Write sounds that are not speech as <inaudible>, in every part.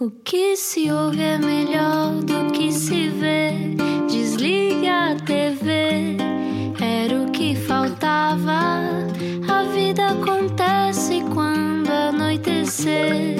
O que se ouve é melhor do que se vê. Desliga a TV, era o que faltava. A vida acontece quando anoitecer,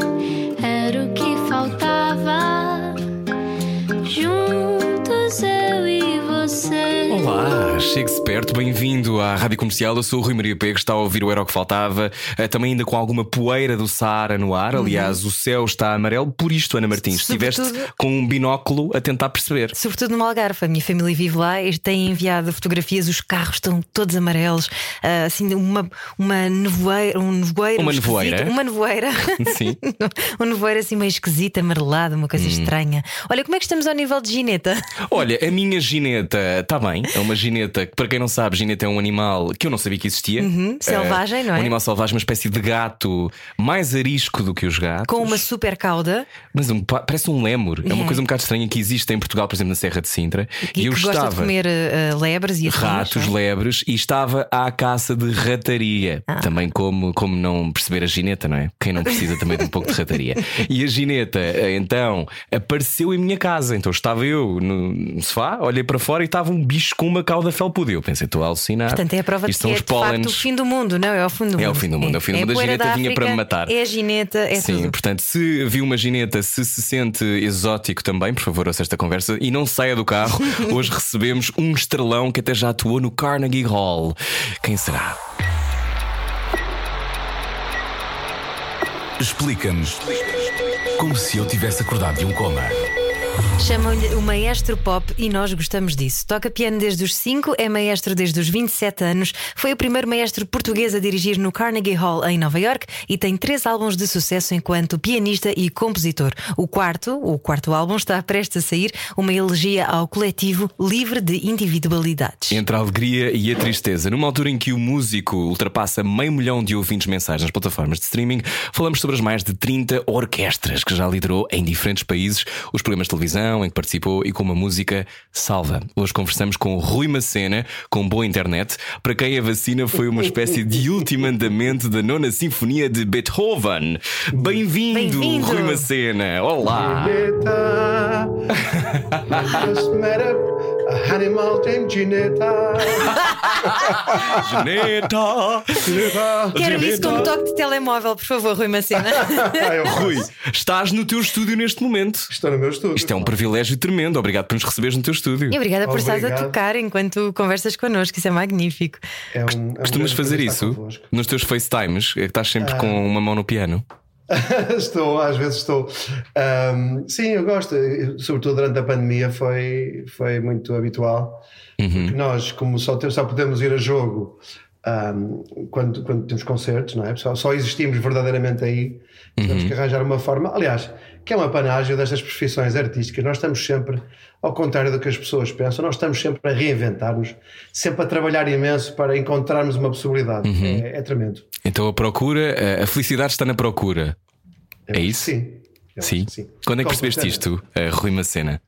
Olá, chegue-se perto, bem-vindo à Rádio Comercial. Eu sou o Rui Maria Pego, está a ouvir o Era o que Faltava, eh, também ainda com alguma poeira do Saara no ar. Aliás, o céu está amarelo, por isto, Ana Martins, estiveste Sobretudo- com um binóculo a tentar perceber. Sobretudo no Algarve, a minha família vive lá e tem enviado fotografias, os carros estão todos amarelos, ah, assim, uma, uma nevoeira, um nevoeiro. Uma nevoeira? Uma nevoeira. <laughs> Sim. <laughs> um nevoeiro assim meio esquisito, amarelado, uma Hum. coisa estranha. Olha, como é que estamos ao nível de gineta? Olha, a minha gineta está bem, é uma gineta que, para quem não sabe, gineta é um animal que eu não sabia que existia. Uhum, selvagem, Eh, não é? Um animal selvagem, uma espécie de gato mais arisco do que os gatos. Com uma super cauda Mas um, pa- parece um lémur. É uma É. coisa um bocado estranha que existe em Portugal, por exemplo, na Serra de Sintra. e, eu que gosta estava. de comer ah, lebres e ratos, é? lebres e estava à caça de rataria. Ah. Também como, como não perceber a gineta, não é? Quem não precisa também de um pouco de rataria. <laughs> E a gineta, eh, então, apareceu em minha casa. Então estava eu no no sofá, olhei para fora e estava um bicho com uma cauda felpuda. Eu pensei, estou a alucinar. Portanto, é a prova de Isto que é de facto o fim do mundo, não? É o fim do mundo. É o fim do mundo, é o fim do mundo. A poeira gineta da vinha para me matar. É a gineta, é Sim, tudo. portanto, se viu uma gineta, se se sente exótico também, por favor, ouça esta conversa e não saia do carro. <laughs> Hoje recebemos um estrelão que até já atuou no Carnegie Hall. Quem será? Explica-nos como se eu tivesse acordado de um coma. Chamam-lhe o maestro pop e nós gostamos disso. Toca piano desde os 5, é maestro desde os 27 anos, foi o primeiro maestro português a dirigir no Carnegie Hall em Nova York e tem três álbuns de sucesso enquanto pianista e compositor. O quarto, o quarto álbum, está prestes a sair, uma elegia ao coletivo livre de individualidades. Entre a alegria e a tristeza, numa altura em que o músico ultrapassa meio milhão de ouvintes mensais nas plataformas de streaming, falamos sobre as mais de 30 orquestras que já liderou em diferentes países os programas de televisão em que participou e com uma música salva. Hoje conversamos com o Rui Macena, com boa internet, para quem a vacina foi uma espécie de <laughs> último andamento da nona sinfonia de Beethoven. Bem-vindo, Bem-vindo. Rui Macena. Olá. <laughs> Gineta. A, a animal named Gineta. Geneta. Quero isso como toque de telemóvel, por favor, Rui Macena. <laughs> Ah, eu Rui, estás no teu estúdio neste momento. Estou no meu estúdio. Isto é um privilégio tremendo. Obrigado por nos receberes no teu estúdio. E obrigada por estares a Obrigado. tocar enquanto conversas connosco, isso é magnífico. É um- é um Costumas fazer isso convosco. nos teus FaceTimes? É que estás sempre com uma mão no piano. <laughs> estou, às vezes estou. Ahm, sim, eu gosto. Sobretudo durante a pandemia foi, foi muito habitual. Uhum. Porque nós, como só, temos, só podemos ir a jogo ahm, quando, quando temos concertos, não é? Só, só existimos verdadeiramente aí. Temos Uhum. que arranjar uma forma. Aliás, que é um apanágio destas profissões artísticas. Nós estamos sempre, ao contrário do que as pessoas pensam, nós estamos sempre a reinventar-nos, sempre a trabalhar imenso para encontrarmos uma possibilidade. Uhum. É, é tremendo. Então a procura, a- felicidade está na procura. Eu É isso? Sim. Sim. sim. Quando é que percebeste isto, eh, Rui Macena?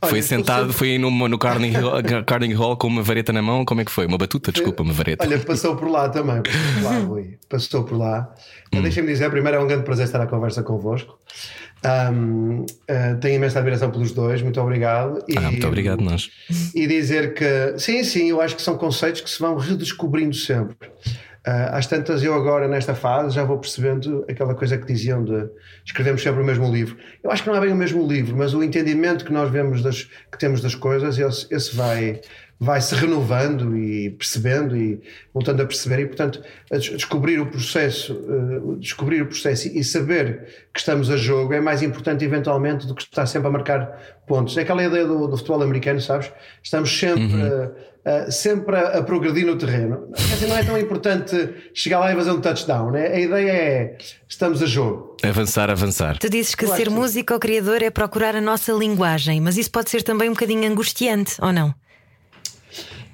Olha, Foi eu estou sentado, foi no, no Carnegie, Hall, Carnegie Hall com uma vareta na mão? Como é que foi? Uma batuta? Desculpa, uma vareta. Olha, passou por lá também. Passou por lá, <laughs> Rui. Passou por lá. Hum. Deixem-me dizer, primeiro é um grande prazer estar à conversa convosco. Ahm, ah, tenho imensa admiração pelos dois, muito obrigado. E, Ah, muito obrigado, nós. E dizer que, sim, sim, eu acho que são conceitos que se vão redescobrindo sempre. Ah, às tantas, eu agora, nesta fase, já vou percebendo aquela coisa que diziam de escrevemos sempre o mesmo livro. Eu acho que não é bem o mesmo livro, mas o entendimento que nós vemos das, que temos das coisas, esse, esse vai, vai se renovando e percebendo e voltando a perceber e, portanto, descobrir o processo, eh, descobrir o processo e saber que estamos a jogo é mais importante, eventualmente, do que estar sempre a marcar pontos. É aquela ideia do, do futebol americano, sabes? Estamos sempre. eh, eh, sempre a, a progredir no terreno. Quer dizer, não é tão importante chegar lá e fazer um touchdown. né? A ideia é estamos a jogo. Avançar, avançar. Tu dizes que acho ser sim. músico ou criador é procurar a nossa linguagem, mas isso pode ser também um bocadinho angustiante, ou não?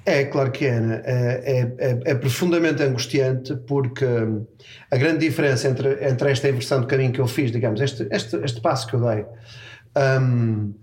É, claro que é, né? é, é, é- é profundamente angustiante porque hum, a grande diferença entre, entre esta inversão de caminho que eu fiz, digamos, este, este, este passo que eu dei, hum,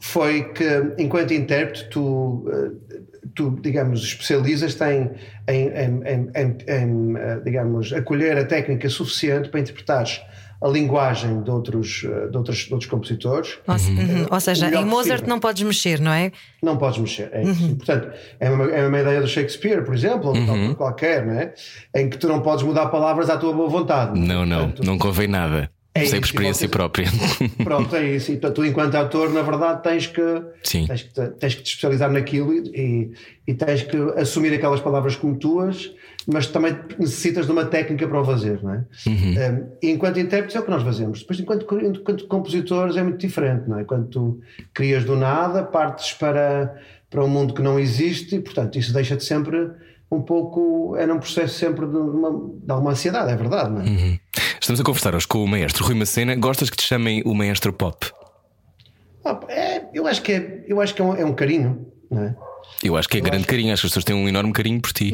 foi que enquanto intérprete tu, eh, tu digamos, especializas-te em, em, em, em, em, em, eh, digamos, acolher a técnica suficiente para interpretares a linguagem de outros, de outros, de outros compositores. Ou, se- uhum. Ou seja, em Mozart possível. não podes mexer, não é? Não podes mexer. É isso. Portanto, é uma, é uma ideia do Shakespeare, por exemplo, ou de autor qualquer, não é? em que tu não podes mudar palavras à tua boa vontade. Não, não, Portanto, não convém nada. É isso, experiência própria. <laughs> Pronto, é isso. E tu, tu, enquanto autor, na verdade, tens que, Sim. tens que, te- tens que te especializar naquilo e, e, e tens que assumir aquelas palavras como tuas, mas também necessitas de uma técnica para o fazer, não é? Um, e enquanto intérpretes é o que nós fazemos. Depois, enquanto, enquanto compositores, é muito diferente, não é? Quando tu crias do nada, partes para, para um mundo que não existe e, portanto, isso deixa-te sempre um pouco. É num processo sempre de, uma, de alguma ansiedade, é verdade, não é? Estamos a conversar hoje com o maestro Rui Macena. Gostas que te chamem o maestro pop? Ah, é, eu acho que, é, eu acho que é, um, é um carinho, não é? Eu acho que é grande carinho, acho que as pessoas têm um enorme carinho por ti.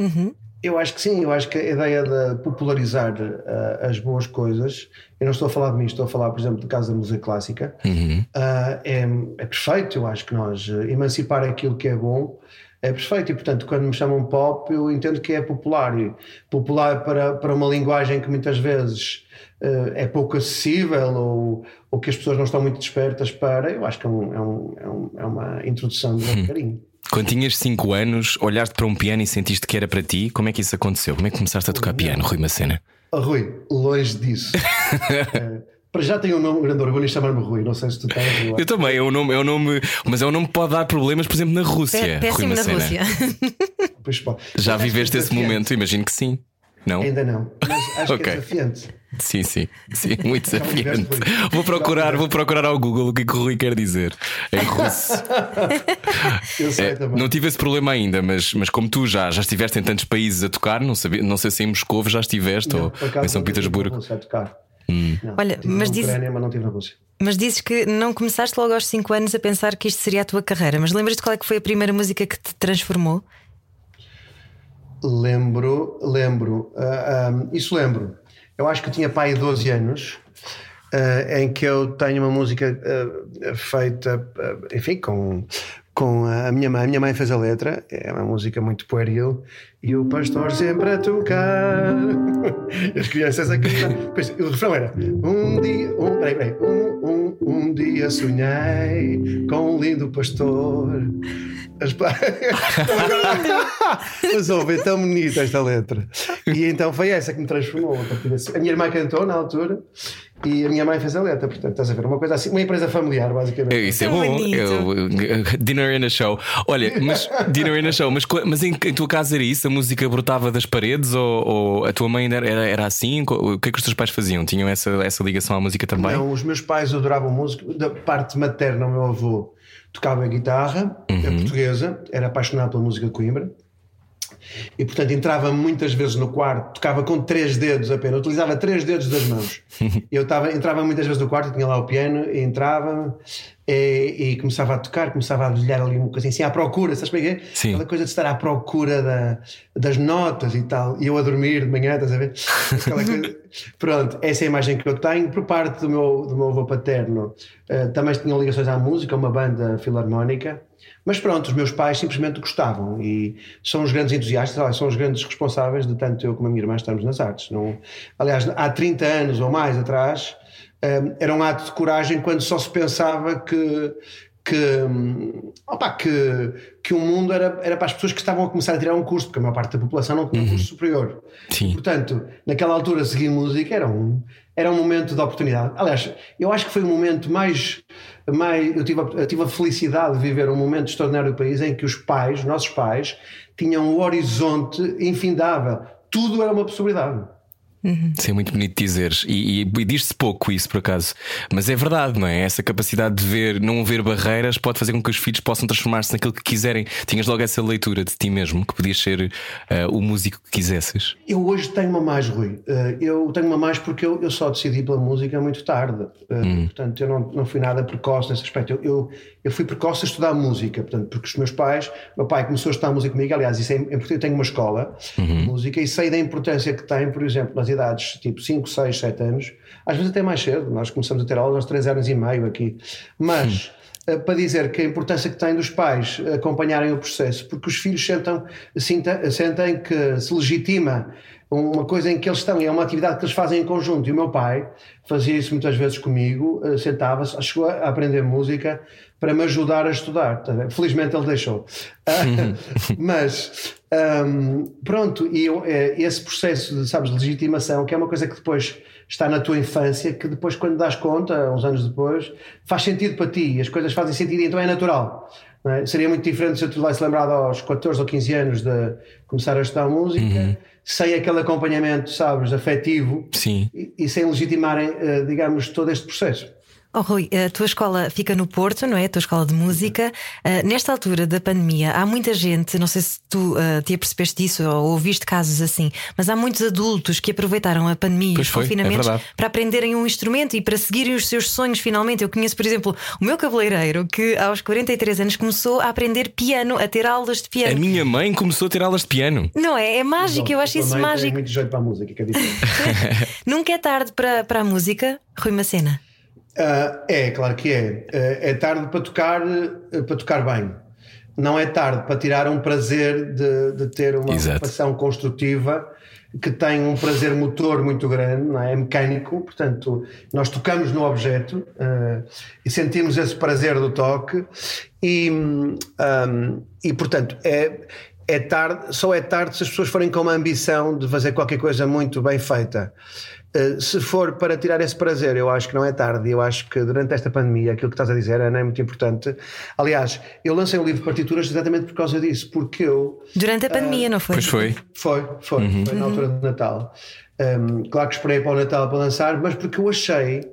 Eu acho que sim, eu acho que a ideia de popularizar uh, as boas coisas, eu não estou a falar de mim, estou a falar, por exemplo, do caso da música clássica, uh, é, é perfeito. Eu acho que nós uh, emancipar aquilo que é bom é perfeito e, portanto, quando me chamam pop, eu entendo que é popular. E popular para, para uma linguagem que muitas vezes uh, é pouco acessível ou, ou que as pessoas não estão muito despertas para, eu acho que é, um, é, um, é, é uma introdução de um carinho. Quando tinhas 5 anos, olhaste para um piano e sentiste que era para ti. Como é que isso aconteceu? Como é que começaste a tocar piano, Rui Macena? Oh, Rui, longe disso. <laughs> Para já tenho um nome, grande orgulho em chamar-me Rui. Não sei se tu tens. <laughs> eu Eu também, é um nome, é um nome, mas é um nome que pode dar problemas, por exemplo, na Rússia. Péssimo na Macena. Rússia. <laughs> pois, pá. Já que viveste é esse momento? Imagino que sim. Não? Ainda não, mas acho que <laughs> Ok. é desafiante. Sim, sim, sim, muito Já desafiante. Vou procurar, Já vou procurar ao Google o que é que o Rui quer dizer em russo. Eu sei É, também. não tive esse problema ainda, mas, mas como tu já, já estiveste em tantos países a tocar, não, sabia, não sei se em Moscou já estiveste Não, ou em São Petersburgo. na Rússia tocar. Não, Olha, mas na diz- Ucrânia, mas não estive na Rússia. Mas dizes que não começaste logo aos 5 anos a pensar que isto seria a tua carreira. Mas lembras-te qual é que foi a primeira música que te transformou? Lembro, lembro. ah, ah, isso lembro. Eu acho que tinha pai 12 anos. ah, em que eu tenho uma música ah, feita, enfim, com, com a minha mãe. A minha mãe fez a letra, é uma música muito pueril. E o pastor sempre a tocar. <laughs> As crianças a cantar. Pois, o refrão era: Um dia, um, peraí, peraí, um, um, um dia sonhei com um lindo pastor. As <laughs> Mas ouve, é tão bonita esta letra. E então foi essa que me transformou. A minha irmã cantou na altura e a minha mãe fez a letra. Portanto, estás a ver, uma coisa assim, uma empresa familiar, basicamente. É, Isso é Tão bom. Eu- dinner in a show. Olha, mas dinner in a show, mas, mas em, em tua casa era isso? A música brotava das paredes ou, ou a tua mãe era, era, assim? O que é que os teus pais faziam? Tinham essa, essa ligação à música também? Não, os meus pais adoravam música. Da parte materna, o meu avô tocava guitarra a portuguesa, era apaixonado pela música de Coimbra. E portanto entrava muitas vezes no quarto, tocava com três dedos apenas, utilizava três dedos das mãos. <laughs> Eu estava, entrava muitas vezes no quarto, tinha lá o piano, entrava e, e começava a tocar, começava a olhar ali uma coisa assim à procura, sabes como é que é? Sim. Aquela coisa de estar à procura da- das notas e tal, e eu a dormir de manhã, estás a ver? <laughs> Pronto, essa é a imagem que eu tenho. Por parte do meu, do meu avô paterno, eh, também tinham ligações à música, uma banda filarmónica. Mas pronto, os meus pais simplesmente gostavam e são os grandes entusiastas, são os grandes responsáveis de tanto eu como a minha irmã estarmos nas artes. Não, aliás, há 30 anos ou mais atrás, eh, era um ato de coragem quando só se pensava que, que, hum, opa, que, que o mundo era, era para as pessoas que estavam a começar a tirar um curso, porque a maior parte da população não tinha um curso superior. Sim. Portanto, naquela altura, seguir música era um, era um momento de oportunidade. Aliás, eu acho que foi o momento mais. Eu, tive a, eu tive a felicidade de viver um momento extraordinário do país em que os pais, os nossos pais, tinham um horizonte infindável. Tudo era uma possibilidade. Isso é muito bonito dizeres. E, e, e diz-se pouco isso, por acaso. Mas é verdade, não é? Essa capacidade de ver, não ver barreiras pode fazer com que os filhos possam transformar-se naquilo que quiserem. Tinhas logo essa leitura de ti mesmo, que podias ser eh, o músico que quisesses. Eu hoje tenho uma mais, Rui. Uh, eu tenho uma mais porque eu, eu só decidi pela música muito tarde. Uh, Portanto, eu não, não fui nada precoce nesse aspecto. Eu, eu, eu fui precoce a estudar música, portanto, porque os meus pais, meu pai começou a estudar música comigo. Aliás, isso é importante. Eu tenho uma escola de música e sei da importância que tem, por exemplo, nas idades tipo 5, 6, 7 anos, às vezes até mais cedo. Nós começamos a ter aulas aos 3 anos e meio aqui. Mas. uh, Para dizer que a importância que tem dos pais acompanharem o processo, porque os filhos sentam, sentem que se legitima uma coisa em que eles estão, e é uma atividade que eles fazem em conjunto. E o meu pai fazia isso muitas vezes comigo, eh, sentava-se, chegou a aprender música para me ajudar a estudar. Tá Felizmente ele deixou. <laughs> Mas um, pronto, e eu, é, esse processo de, sabes, de legitimação, que é uma coisa que depois está na tua infância, que depois, quando das conta, uns anos depois, faz sentido para ti, as coisas fazem sentido, então é natural. É? Seria muito diferente se eu tivesse lembrado aos 14 ou 15 anos de começar a estudar música, uhum. sem aquele acompanhamento, sabes, afetivo. E, e sem legitimarem, eh, digamos, todo este processo. Oh, Rui, a tua escola fica no Porto, não é? A tua escola de música. Uh, nesta altura da pandemia, há muita gente, não sei se tu uh, te apercebeste disso ou ouviste casos assim, mas há muitos adultos que aproveitaram a pandemia e os foi, é confinamentos é para aprenderem um instrumento e para seguirem os seus sonhos finalmente. Eu conheço, por exemplo, o meu cabeleireiro que aos 43 anos começou a aprender piano, a ter aulas de piano. A minha mãe começou a ter aulas de piano. Não é? É mágico, eu acho isso mágico. Tem muito jeito para a música, que é <laughs> <laughs> Nunca é tarde para, para a música, Rui Macena. Uh, é, claro que é. Uh, é tarde para tocar, uh, para tocar bem. Não é tarde para tirar um prazer de, de ter uma ocupação construtiva que tem um prazer motor muito grande, não é? é mecânico, portanto, nós tocamos no objeto e sentimos esse prazer do toque e, um, e portanto, é, é tarde, só é tarde se as pessoas forem com uma ambição de fazer qualquer coisa muito bem feita. Eh, se for para tirar esse prazer, eu acho que não é tarde. Eu acho que durante esta pandemia, aquilo que estás a dizer, Ana, é muito importante. Aliás, eu lancei um livro de partituras exatamente por causa disso, porque eu. Durante a pandemia, uh, não foi? Pois foi. Foi, foi, uhum. foi na altura do Natal. Um, claro que esperei para o Natal para lançar, mas porque eu achei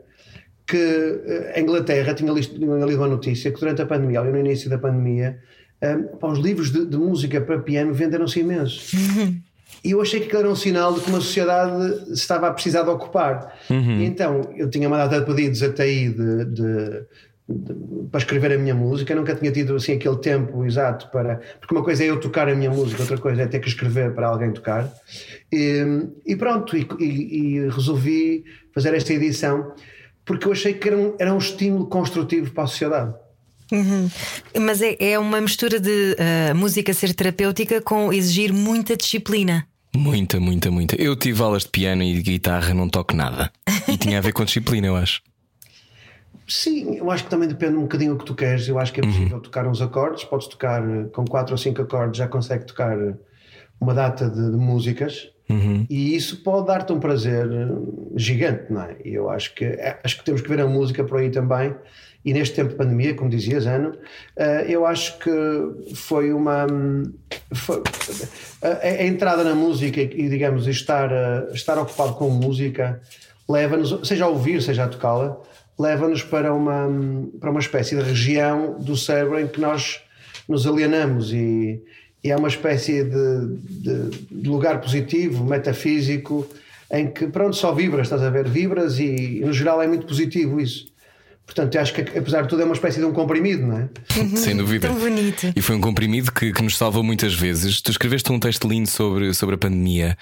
que eh, a Inglaterra tinha lido, tinha lido uma notícia que durante a pandemia, ali no início da pandemia, um, os livros de, de música para piano venderam-se imenso. <laughs> E eu achei que aquilo era um sinal de que uma sociedade estava a precisar de ocupar. Uhum. E então eu tinha uma data de pedidos até aí de, de, de, para escrever a minha música. Eu nunca tinha tido assim aquele tempo exato para. Porque uma coisa é eu tocar a minha música, outra coisa é ter que escrever para alguém tocar. E, e pronto, e, e, e, resolvi fazer esta edição porque eu achei que era um, era um estímulo construtivo para a sociedade. Uhum. Mas é, é, uma mistura de uh, música ser terapêutica com exigir muita disciplina. Muita, muita, muita. Eu tive aulas de piano e de guitarra, não toco nada. E tinha a ver com disciplina, eu acho. Sim, eu acho que também depende um bocadinho do que tu queres. Eu acho que é possível uhum. tocar uns acordes, podes tocar eh, com quatro ou cinco acordes, já consegue tocar eh, uma data de, de músicas. Uhum. E isso pode dar-te um prazer eh, gigante, não é? E eu acho que acho que temos que ver a música por aí também e neste tempo de pandemia, como dizias, Ana, eh, eu acho que foi uma. Foi, a, entrada na música e, digamos, estar, eh, estar ocupado com música leva-nos, seja a ouvir, seja a tocá-la, leva-nos para uma, para uma espécie de região do cérebro em que nós nos alienamos e, e é uma espécie de, de, de, lugar positivo, metafísico, em que pronto, só vibras, estás a ver? Vibras e no geral é muito positivo isso. Portanto, acho que apesar de tudo é uma espécie de um comprimido, não é? Uhum, Sem dúvida. Tão bonito. E foi um comprimido que, que nos salvou muitas vezes. Tu escreveste um texto lindo sobre, sobre a pandemia,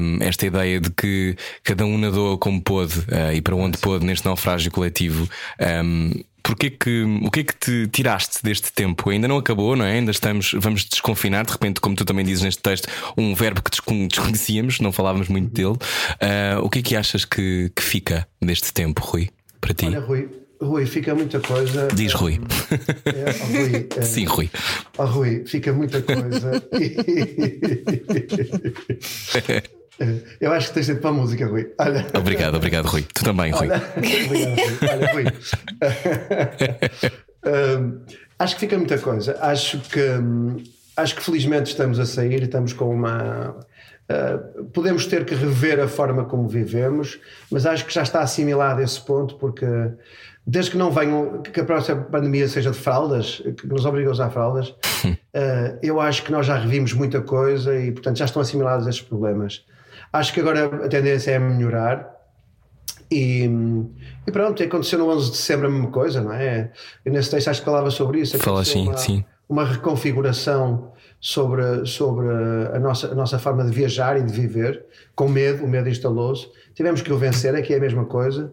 um, esta ideia de que cada um nadou como pôde uh, e para onde pôde neste naufrágio coletivo. Um, Porquê que, o que é que te tiraste deste tempo? Ainda não acabou, não é? Ainda estamos, vamos desconfinar, de repente, como tu também dizes neste texto, um verbo que desconhecíamos, não falávamos muito dele. Uh, o que é que achas que, que fica deste tempo, Rui, para ti? Olha, Rui, Rui, fica muita coisa. Diz Rui. É, Rui <laughs> é, Sim, Rui. Oh, Rui, fica muita coisa. <laughs> Eu acho que tens de para a música, Rui. Olha. Obrigado, obrigado, Rui. Tu também, Rui. Olha, obrigado, Rui. Olha, Rui. <laughs> um, acho que fica muita coisa. Acho que, um, acho que felizmente estamos a sair e estamos com uma Uh, podemos ter que rever a forma como vivemos, mas acho que já está assimilado esse ponto, porque desde que não venham, que a próxima pandemia seja de fraldas, que nos obrigue a usar fraldas, uh, <laughs> eu acho que nós já revimos muita coisa e, portanto, já estão assimilados estes problemas. Acho que agora a tendência é melhorar. E, e pronto, aconteceu no 11 de dezembro a mesma coisa, não é? E nesse texto acho que falava sobre isso. Fala assim, uma, sim. Uma reconfiguração sobre, sobre a, nossa, a nossa forma de viajar e de viver, com medo, o medo instalou-se. Tivemos que o vencer, aqui é a mesma coisa.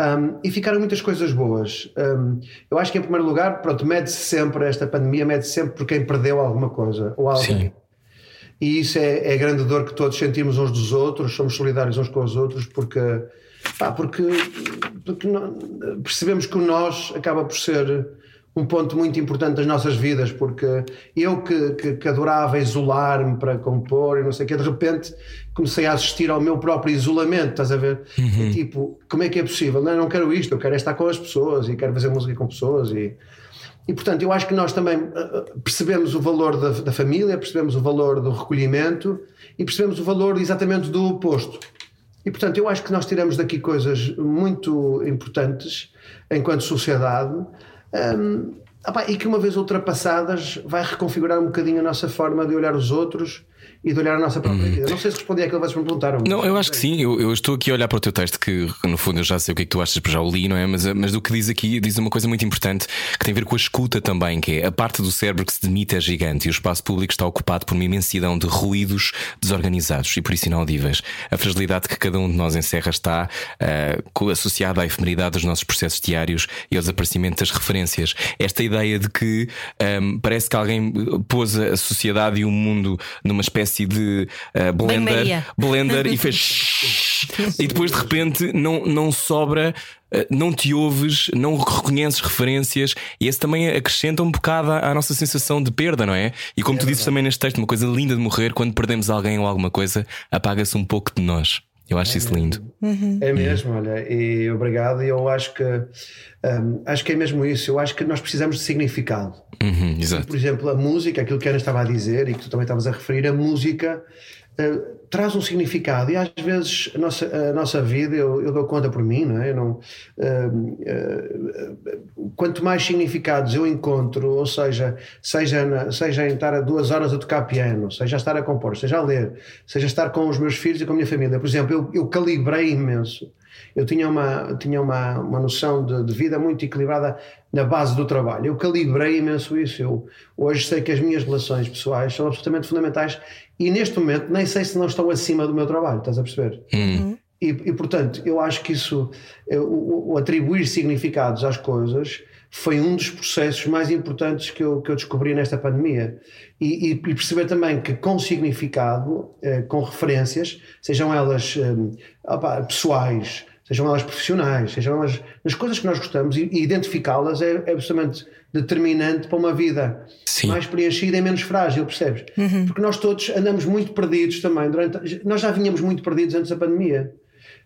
Um, e ficaram muitas coisas boas. Um, eu acho que, em primeiro lugar, pronto, mede-se sempre, esta pandemia mede-se sempre por quem perdeu alguma coisa ou alguém. Sim. E isso é, é a grande dor que todos sentimos uns dos outros, somos solidários uns com os outros, porque, pá, porque, porque percebemos que o nós acaba por ser um ponto muito importante das nossas vidas, porque eu que, que, que adorava isolar-me para compor e não sei o que, de repente comecei a assistir ao meu próprio isolamento, estás a ver? Uhum. tipo, como é que é possível? Não, não quero isto, eu quero estar com as pessoas e quero fazer música com pessoas e. E portanto, eu acho que nós também eh, eh, percebemos o valor da, da família, percebemos o valor do recolhimento e percebemos o valor exatamente do oposto. E portanto, eu acho que nós tiramos daqui coisas muito importantes enquanto sociedade um, opa, e que uma vez ultrapassadas vai reconfigurar um bocadinho a nossa forma de olhar os outros e de olhar a nossa própria hum. vida. Não sei se respondi àquilo que vocês me perguntaram. Não, eu acho que sim. Eu, eu, estou aqui a olhar para o teu texto, que no fundo eu já sei o que é que tu achas, porque já o li, não é? Mas, mas do que diz aqui, diz uma coisa muito importante que tem a ver com a escuta também, que é a parte do cérebro que se demite é gigante e o espaço público está ocupado por uma imensidão de ruídos desorganizados e por isso inaudíveis. A fragilidade que cada um de nós encerra está uh, associada à efemeridade dos nossos processos diários e ao desaparecimento das referências. Esta ideia de que um, ehm, parece que alguém pôs a sociedade e o mundo numa espécie espécie de uh, blender, blender e fez <laughs> e depois de repente não, não sobra eh, não te ouves, não reconheces referências e esse também acrescenta um bocado à nossa sensação de perda, não é? E como é tu dizes também neste texto, uma coisa linda de morrer, quando perdemos alguém ou alguma coisa, apaga-se um pouco de nós. Eu acho é isso lindo. Uhum. É mesmo, olha, e obrigado. E eu acho que um, acho que é mesmo isso. Eu acho que nós precisamos de significado. Uhum, exato. Por exemplo, a música, aquilo que a Ana estava a dizer e que tu também estavas a referir, a música uh, traz um significado e às vezes a nossa, a nossa vida, eu, eu dou conta por mim, não é? Eu não, uh, uh, quanto mais significados eu encontro, ou seja, seja, na, seja em estar a duas horas a tocar piano, seja a estar a compor, seja a ler, seja a estar com os meus filhos e com a minha família. Por exemplo, eu, eu calibrei imenso eu tinha uma, tinha uma, uma noção de, de, vida muito equilibrada na base do trabalho. Eu calibrei imenso isso. Eu hoje sei que as minhas relações pessoais são absolutamente fundamentais e neste momento nem sei se não estão acima do meu trabalho, estás a perceber? Uhum. E, e, portanto, eu acho que isso, o, o, atribuir significados às coisas, foi um dos processos mais importantes que eu, que eu descobri nesta pandemia. E, e, e perceber também que com significado, eh, com referências, sejam elas eh, opa, pessoais, sejam elas profissionais, sejam elas nas coisas que nós gostamos e, e identificá-las é, é absolutamente determinante para uma vida Sim. mais preenchida e menos frágil, percebes? Uhum. Porque nós todos andamos muito perdidos também durante. Nós já vinhamos muito perdidos antes da pandemia.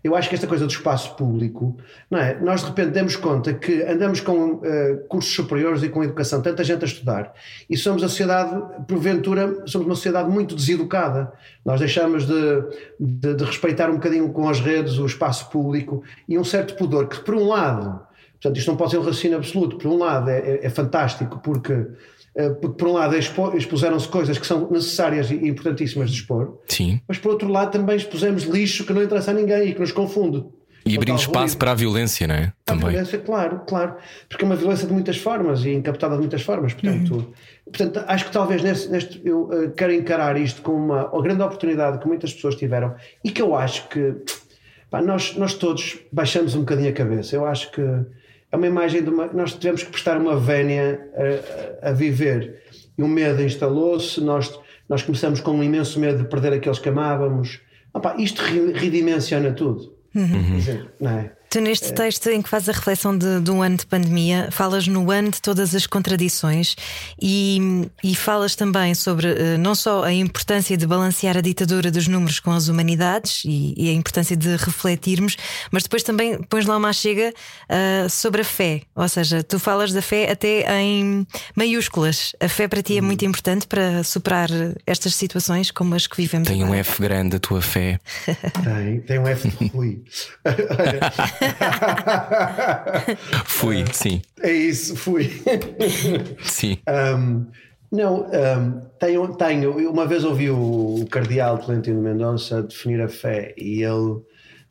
Eu acho que esta coisa do espaço público, não é? Nós de repente demos conta que andamos com uh, cursos superiores e com educação, tanta gente a estudar, e somos a sociedade, porventura, somos uma sociedade muito deseducada. Nós deixamos de, de, de respeitar um bocadinho com as redes o espaço público e um certo pudor que, por um lado, portanto, isto não pode ser um raciocínio absoluto, por um lado é, é, é fantástico porque porque por um lado expuseram-se coisas que são necessárias e importantíssimas de expor, Sim. mas por outro lado também expusemos lixo que não interessa a ninguém e que nos confunde. E abrindo espaço para a violência, não é? Também. A violência, claro, claro. Porque é uma violência de muitas formas e encapetada de muitas formas. Portanto, uhum. portanto acho que talvez neste, neste eu uh, quero encarar isto como uma, uma, grande oportunidade que muitas pessoas tiveram e que eu acho que pá, nós, nós todos baixamos um bocadinho a cabeça. Eu acho que é uma imagem de uma. Nós tivemos que prestar uma vénia a, a viver e o medo instalou-se. Nós, nós começamos com um imenso medo de perder aqueles que amávamos. Opa, isto ridimensiona tudo. Uhum. Dizer, não é? Tu, neste texto em que fazes a reflexão de, de, um ano de pandemia, falas no ano de todas as contradições e, e falas também sobre uh, não só a importância de balancear a ditadura dos números com as humanidades e, e a importância de refletirmos, mas depois também pões lá uma chega uh, sobre a fé. Ou seja, tu falas da fé até em maiúsculas. A fé para ti é uhum. muito importante para superar estas situações como as que vivemos. Tem agora. um F grande a tua fé. tem, tem um F de Rui. <laughs> <laughs> fui, sim. É isso, fui. sim. Um, não, um, tenho, tenho. Uma vez ouvi o cardeal Tolentino Mendonça definir a fé e ele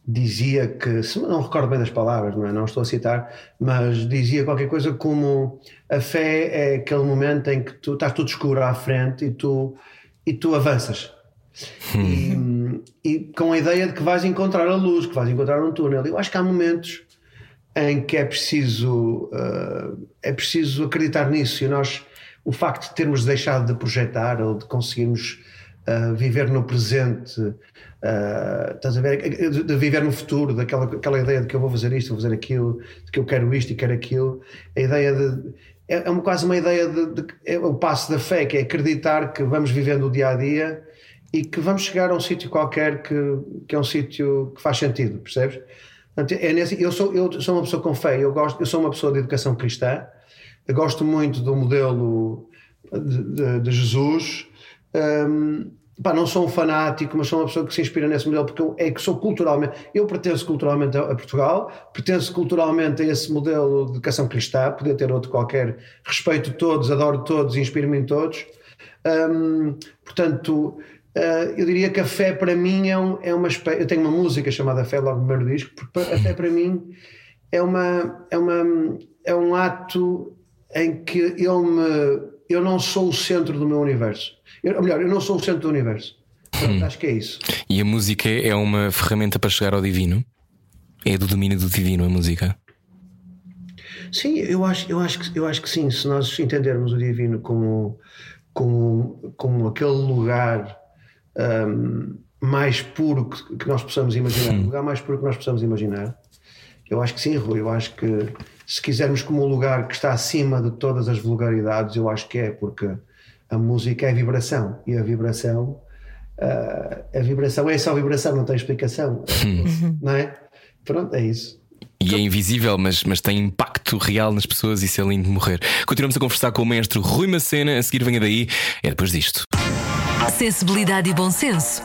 dizia que, se não recordo bem das palavras, não, é? não estou a citar, mas dizia qualquer coisa como a fé é aquele momento em que tu estás tudo escuro à frente e tu, e tu avanças. E, e, com a ideia de que vais encontrar a luz, que vais encontrar um túnel. Eu acho que há momentos em que é preciso uh, é preciso acreditar nisso e nós o facto de termos deixado de projetar ou de conseguirmos uh, viver no presente, uh, estás a ver? De, de, viver no futuro, daquela aquela ideia de que eu vou fazer isto, vou fazer aquilo, de que eu quero isto e quero aquilo. A ideia de. É, é quase uma ideia de, de, é o passo da fé, que é acreditar que vamos vivendo o dia a dia e que vamos chegar a um sítio qualquer que, que é um sítio que faz sentido, percebes? É nesse, eu, sou, eu sou uma pessoa com fé, eu, gosto, eu sou uma pessoa de educação cristã, eu gosto muito do modelo de, de, de Jesus. Um, pá, não sou um fanático, mas sou uma pessoa que se inspira nesse modelo porque eu, é que sou culturalmente, eu pertenço culturalmente a, a, Portugal, pertenço culturalmente a esse modelo de educação cristã, poder ter outro qualquer, respeito todos, adoro todos, inspiro-me em todos. Um, portanto, Uh, eu diria que a fé para mim é, um, é uma Eu tenho uma música chamada Fé logo no primeiro disco, porque a fé para mim é, uma, é, uma, é um ato em que eu, me, eu não sou o centro do meu universo. Eu, ou melhor, eu não sou o centro do universo. Pronto, hum. Acho que é isso. E a música é uma ferramenta para chegar ao divino? É do domínio do divino a música? Sim, eu acho, eu acho, que, eu acho que sim. Se nós entendermos o divino como, como, como aquele lugar um, mais puro que, que, nós possamos imaginar, o lugar mais puro que nós possamos imaginar. Eu acho que sim, Rui. Eu acho que se quisermos como um lugar que está acima de todas as vulgaridades, eu acho que é, porque a música é vibração e a vibração, uh, a vibração é só vibração, não tem explicação, não é? Pronto, é isso. E é invisível, mas, mas tem impacto real nas pessoas e isso é lindo de morrer. Continuamos a conversar com o mestre Rui Macena. A seguir, venha daí. É depois disto. Sensibilidade e bom senso.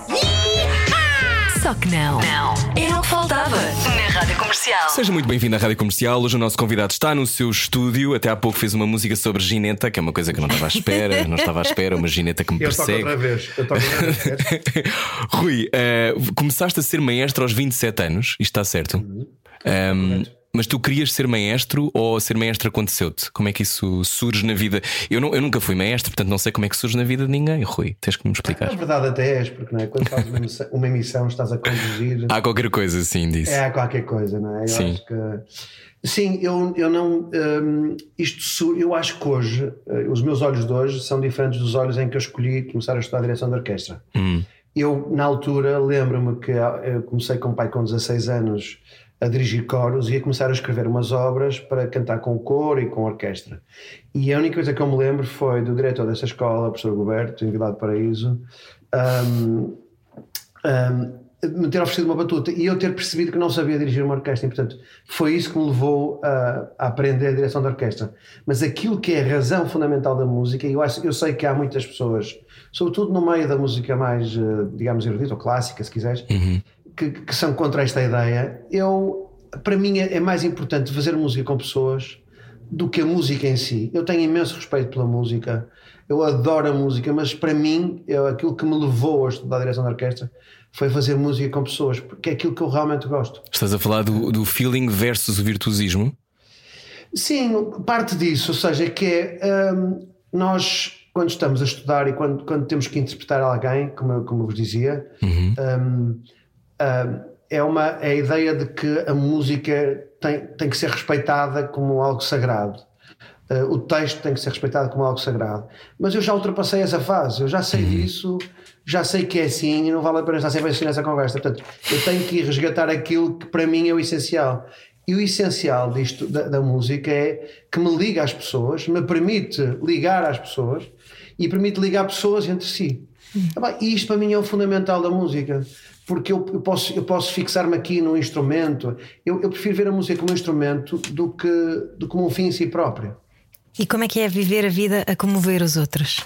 Só que não. Não. Era o que faltava na Rádio Comercial. Seja muito bem-vindo à Rádio Comercial. Hoje o nosso convidado está no seu estúdio. Até há pouco fez uma música sobre gineta, que é uma coisa que eu não estava à espera. não estava à espera, uma gineta que me eu persegue. Eu outra vez. Eu toco outra vez. <laughs> Rui, uh, começaste a ser maestro aos 27 anos. Isto está certo? Uhum. Um, mas tu querias ser maestro ou ser maestro aconteceu-te? Como é que isso surge na vida? Eu, não, eu nunca fui maestro, portanto não sei como é que surge na vida de ninguém, Rui. Tens que me explicar. Na verdade, até és, porque não é? quando fazes uma emissão, uma emissão estás a conduzir. Há qualquer coisa, sim, disso. É, há qualquer coisa, não é? Eu sim. Que... Sim, eu, eu não. Um, isto, eu acho que hoje, uh, os meus olhos de hoje são diferentes dos olhos em que eu escolhi começar a estudar a direção da orquestra. Hum. Eu, na altura, lembro-me que ah, eu comecei com o pai com 16 anos a dirigir coros e a começar a escrever umas obras para cantar com coro e com orquestra. E a única coisa que eu me lembro foi do diretor dessa escola, o professor Roberto, em Vila do Paraíso, um, um, me ter oferecido uma batuta e eu ter percebido que não sabia dirigir uma orquestra. E, portanto, foi isso que me levou a, a, aprender a direção da orquestra. Mas aquilo que é a razão fundamental da música, e eu, acho, eu sei que há muitas pessoas, sobretudo no meio da música mais, eh, digamos, erudita ou clássica, se quiseres, uhum que, que são contra esta ideia, eu, para mim é, é mais importante fazer música com pessoas do que a música em si. Eu tenho imenso respeito pela música, eu adoro a música, mas para mim, eu, aquilo que me levou a estudar a direção da orquestra foi fazer música com pessoas, porque é aquilo que eu realmente gosto. Estás a falar do, do feeling versus o virtuosismo? Sim, parte disso, ou seja, que é um, nós quando estamos a estudar e quando, quando temos que interpretar alguém, como eu, como eu vos dizia, uhum. um, é, uma, é a ideia de que a música tem, tem que ser respeitada como algo sagrado. Uh, o texto tem que ser respeitado como algo sagrado. Mas eu já ultrapassei essa fase, eu já sei uhum. disso, já sei que é assim e não vale a pena estar sempre assim nessa conversa. Portanto, eu tenho que ir resgatar aquilo que para mim é o essencial. E o essencial disto, da, da música, é que me liga às pessoas, me permite ligar às pessoas e permite ligar pessoas entre si. Uhum. E isto para mim é o fundamental da música porque eu, eu posso, eu posso fixar-me aqui num instrumento. Eu, eu, prefiro ver a música como um instrumento do que, do que como um fim em si próprio. E como é que é viver a vida a comover os outros?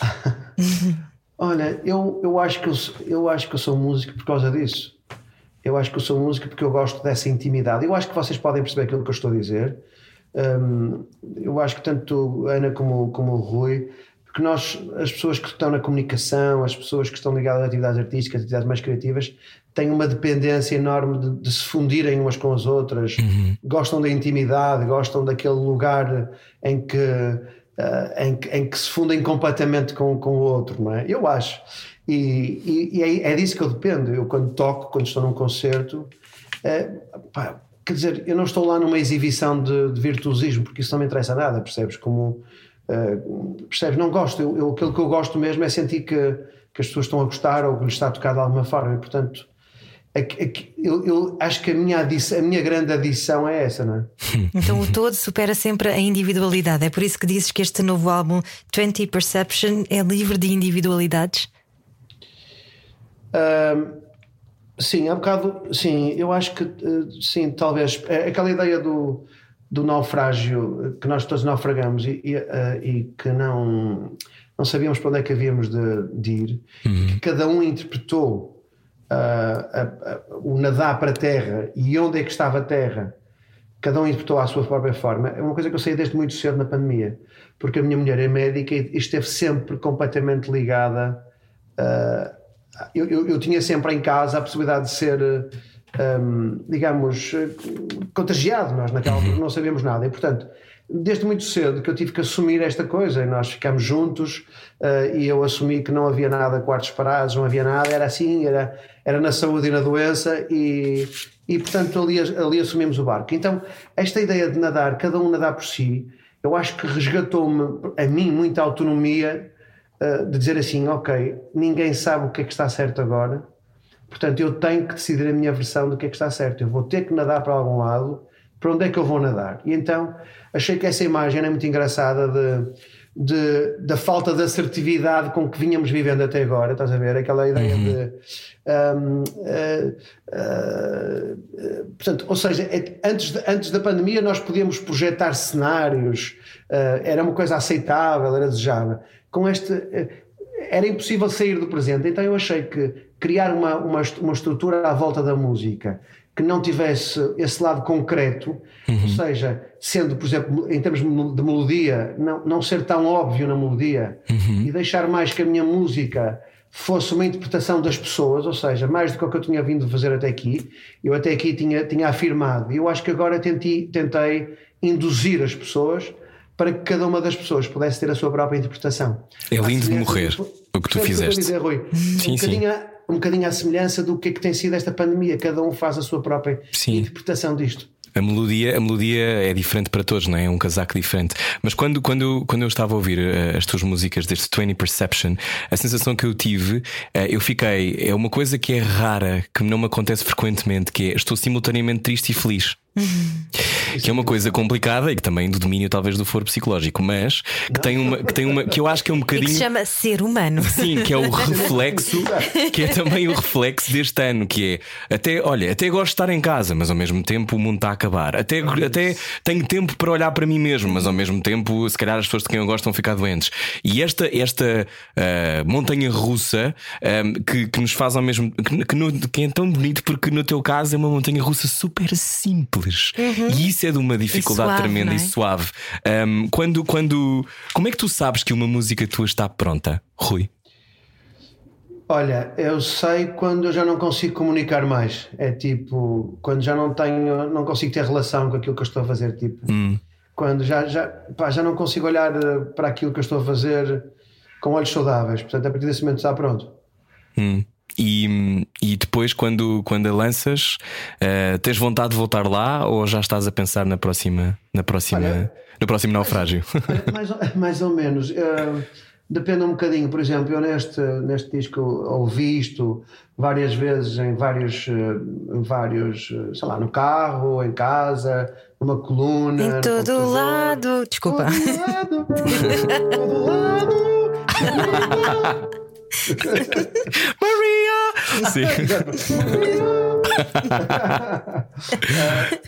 <laughs> Olha, eu, eu, acho que eu, eu acho que eu sou músico por causa disso. Eu acho que eu sou músico porque eu gosto dessa intimidade. Eu acho que vocês podem perceber aquilo que eu estou a dizer. Um, eu acho que tanto Ana como, como o Rui que nós, as pessoas que estão na comunicação, as pessoas que estão ligadas a atividades artísticas, atividades mais criativas, têm uma dependência enorme de, de se fundirem umas com as outras, uhum. gostam da intimidade, gostam daquele lugar em que, uh, em, em, que se fundem completamente com, com o outro, não é? Eu acho. E, e, e é, é, disso que eu dependo. Eu, quando toco, quando estou num concerto, é, pá, quer dizer, eu não estou lá numa exibição de, de virtuosismo, porque isso não me interessa nada, percebes? Como Uh, percebes? Não gosto. Eu, eu, aquilo que eu gosto mesmo é sentir que, que as pessoas estão a gostar ou que lhes está a tocar de alguma forma. E, portanto, é é eu, eu acho que a minha, adição, a minha grande adição é essa, não é? <laughs> Então o todo supera sempre a individualidade. É por isso que dizes que este novo álbum, 20 Perception, é livre de individualidades? Ahm, sim, há bocado, sim, eu acho que eh, sim, talvez é aquela ideia do, do naufrágio eh, que nós todos naufragamos e, e, eh, e que não, não sabíamos para onde é que havíamos de, de ir, que cada um interpretou a- o nadar para a terra e onde é que estava a terra. Cada um interpretou à sua própria forma. É uma coisa que eu sei desde muito cedo na pandemia, porque a minha mulher é médica e esteve sempre completamente ligada ah, eu, eu, eu tinha sempre em casa a possibilidade de ser, eh, hum, digamos, eh, contagiado. Nós naquela altura não sabíamos nada. E, portanto, desde muito cedo que eu tive que assumir esta coisa. E nós ficámos juntos eh, e eu assumi que não havia nada, quartos parados, não havia nada. Era assim, era, era na saúde e na doença. E, e portanto, ali, ali assumimos o barco. Então, esta ideia de nadar, cada um nadar por si, eu acho que resgatou-me, a mim, muita autonomia uh, de dizer assim: ok, ninguém sabe o que é que está certo agora, portanto eu tenho que decidir a minha versão do que é que está certo. Eu vou ter que nadar para algum lado, para onde é que eu vou nadar? E então achei que essa imagem era muito engraçada de, de- da falta de assertividade com que vínhamos vivendo até agora, estás a ver? Aquela ideia de. um, uh, uh, uh, portanto, ou seja, é- antes, de- antes da pandemia nós podíamos projetar cenários, uh, era uma coisa aceitável, era desejável. Com este. Era impossível sair do presente, então eu achei que criar uma, uma, uma estrutura à volta da música que não tivesse esse lado concreto, ou seja, sendo, por exemplo, em termos de melodia, não, não ser tão óbvio na melodia e deixar mais que a minha música fosse uma interpretação das pessoas, ou seja, mais do que o que eu tinha vindo fazer até aqui, eu até aqui tinha, tinha afirmado, e eu acho que agora tentei, tentei induzir as pessoas para que cada uma das pessoas pudesse ter a sua própria interpretação. É lindo de morrer, o que tu eu fizeste. a dizer, Rui? Sim, um, sim. a- um bocadinho à semelhança do que é que tem sido esta pandemia, cada um faz a sua própria Sim. interpretação disto. A melodia, a melodia é diferente para todos, não é? É um casaco diferente. Mas quando, quando, quando eu estava a ouvir eh, as tuas músicas deste 20 Perception, a sensação que eu tive, eh, eu fiquei. É uma coisa que é rara, que não me acontece frequentemente, que é estou simultaneamente triste e feliz. Que é uma coisa complicada e que também do domínio talvez do foro psicológico, mas que tem uma que tem uma que eu acho que é um E que bocadinho se chama ser humano. Sim, que é o <laughs> reflexo, que é também o reflexo deste ano, que é até, olha, até gosto de estar em casa, mas ao mesmo tempo o mundo está a acabar. Até, até tenho tempo para olhar para mim mesmo, mas ao mesmo tempo, se calhar as pessoas de quem eu gosto vão ficar doentes. E esta, esta ah, montanha russa ah, que, que nos faz ao mesmo que, que, no- que é tão bonito porque no teu caso é uma montanha russa super simples. E isso é de uma dificuldade suave, tremenda é? e suave. Um, quando, quando, como é que tu sabes que uma música tua está pronta, Rui? Olha, eu sei quando eu já não consigo comunicar mais. É tipo, quando já não tenho, não consigo ter relação com aquilo que eu estou a fazer. Tipo, quando já, já, pá, já não consigo olhar eh, para aquilo que eu estou a fazer com olhos saudáveis. Portanto, a partir desse momento está pronto. Hum. E, e depois, quando, quando a lanças, eh, tens vontade de voltar lá ou já estás a pensar na próxima, na próxima, Olha, no próximo naufrágio? É, mais, ou- mais ou menos. Eh, depende um bocadinho. Por exemplo, eu neste, neste disco ouvi isto várias vezes em vários, eh, em vários, sei lá, no carro, em casa, numa coluna. Em todo lado. Desculpa. Todo lado, todo lado. <laughs> <laughs> Maria! Sim. <laughs>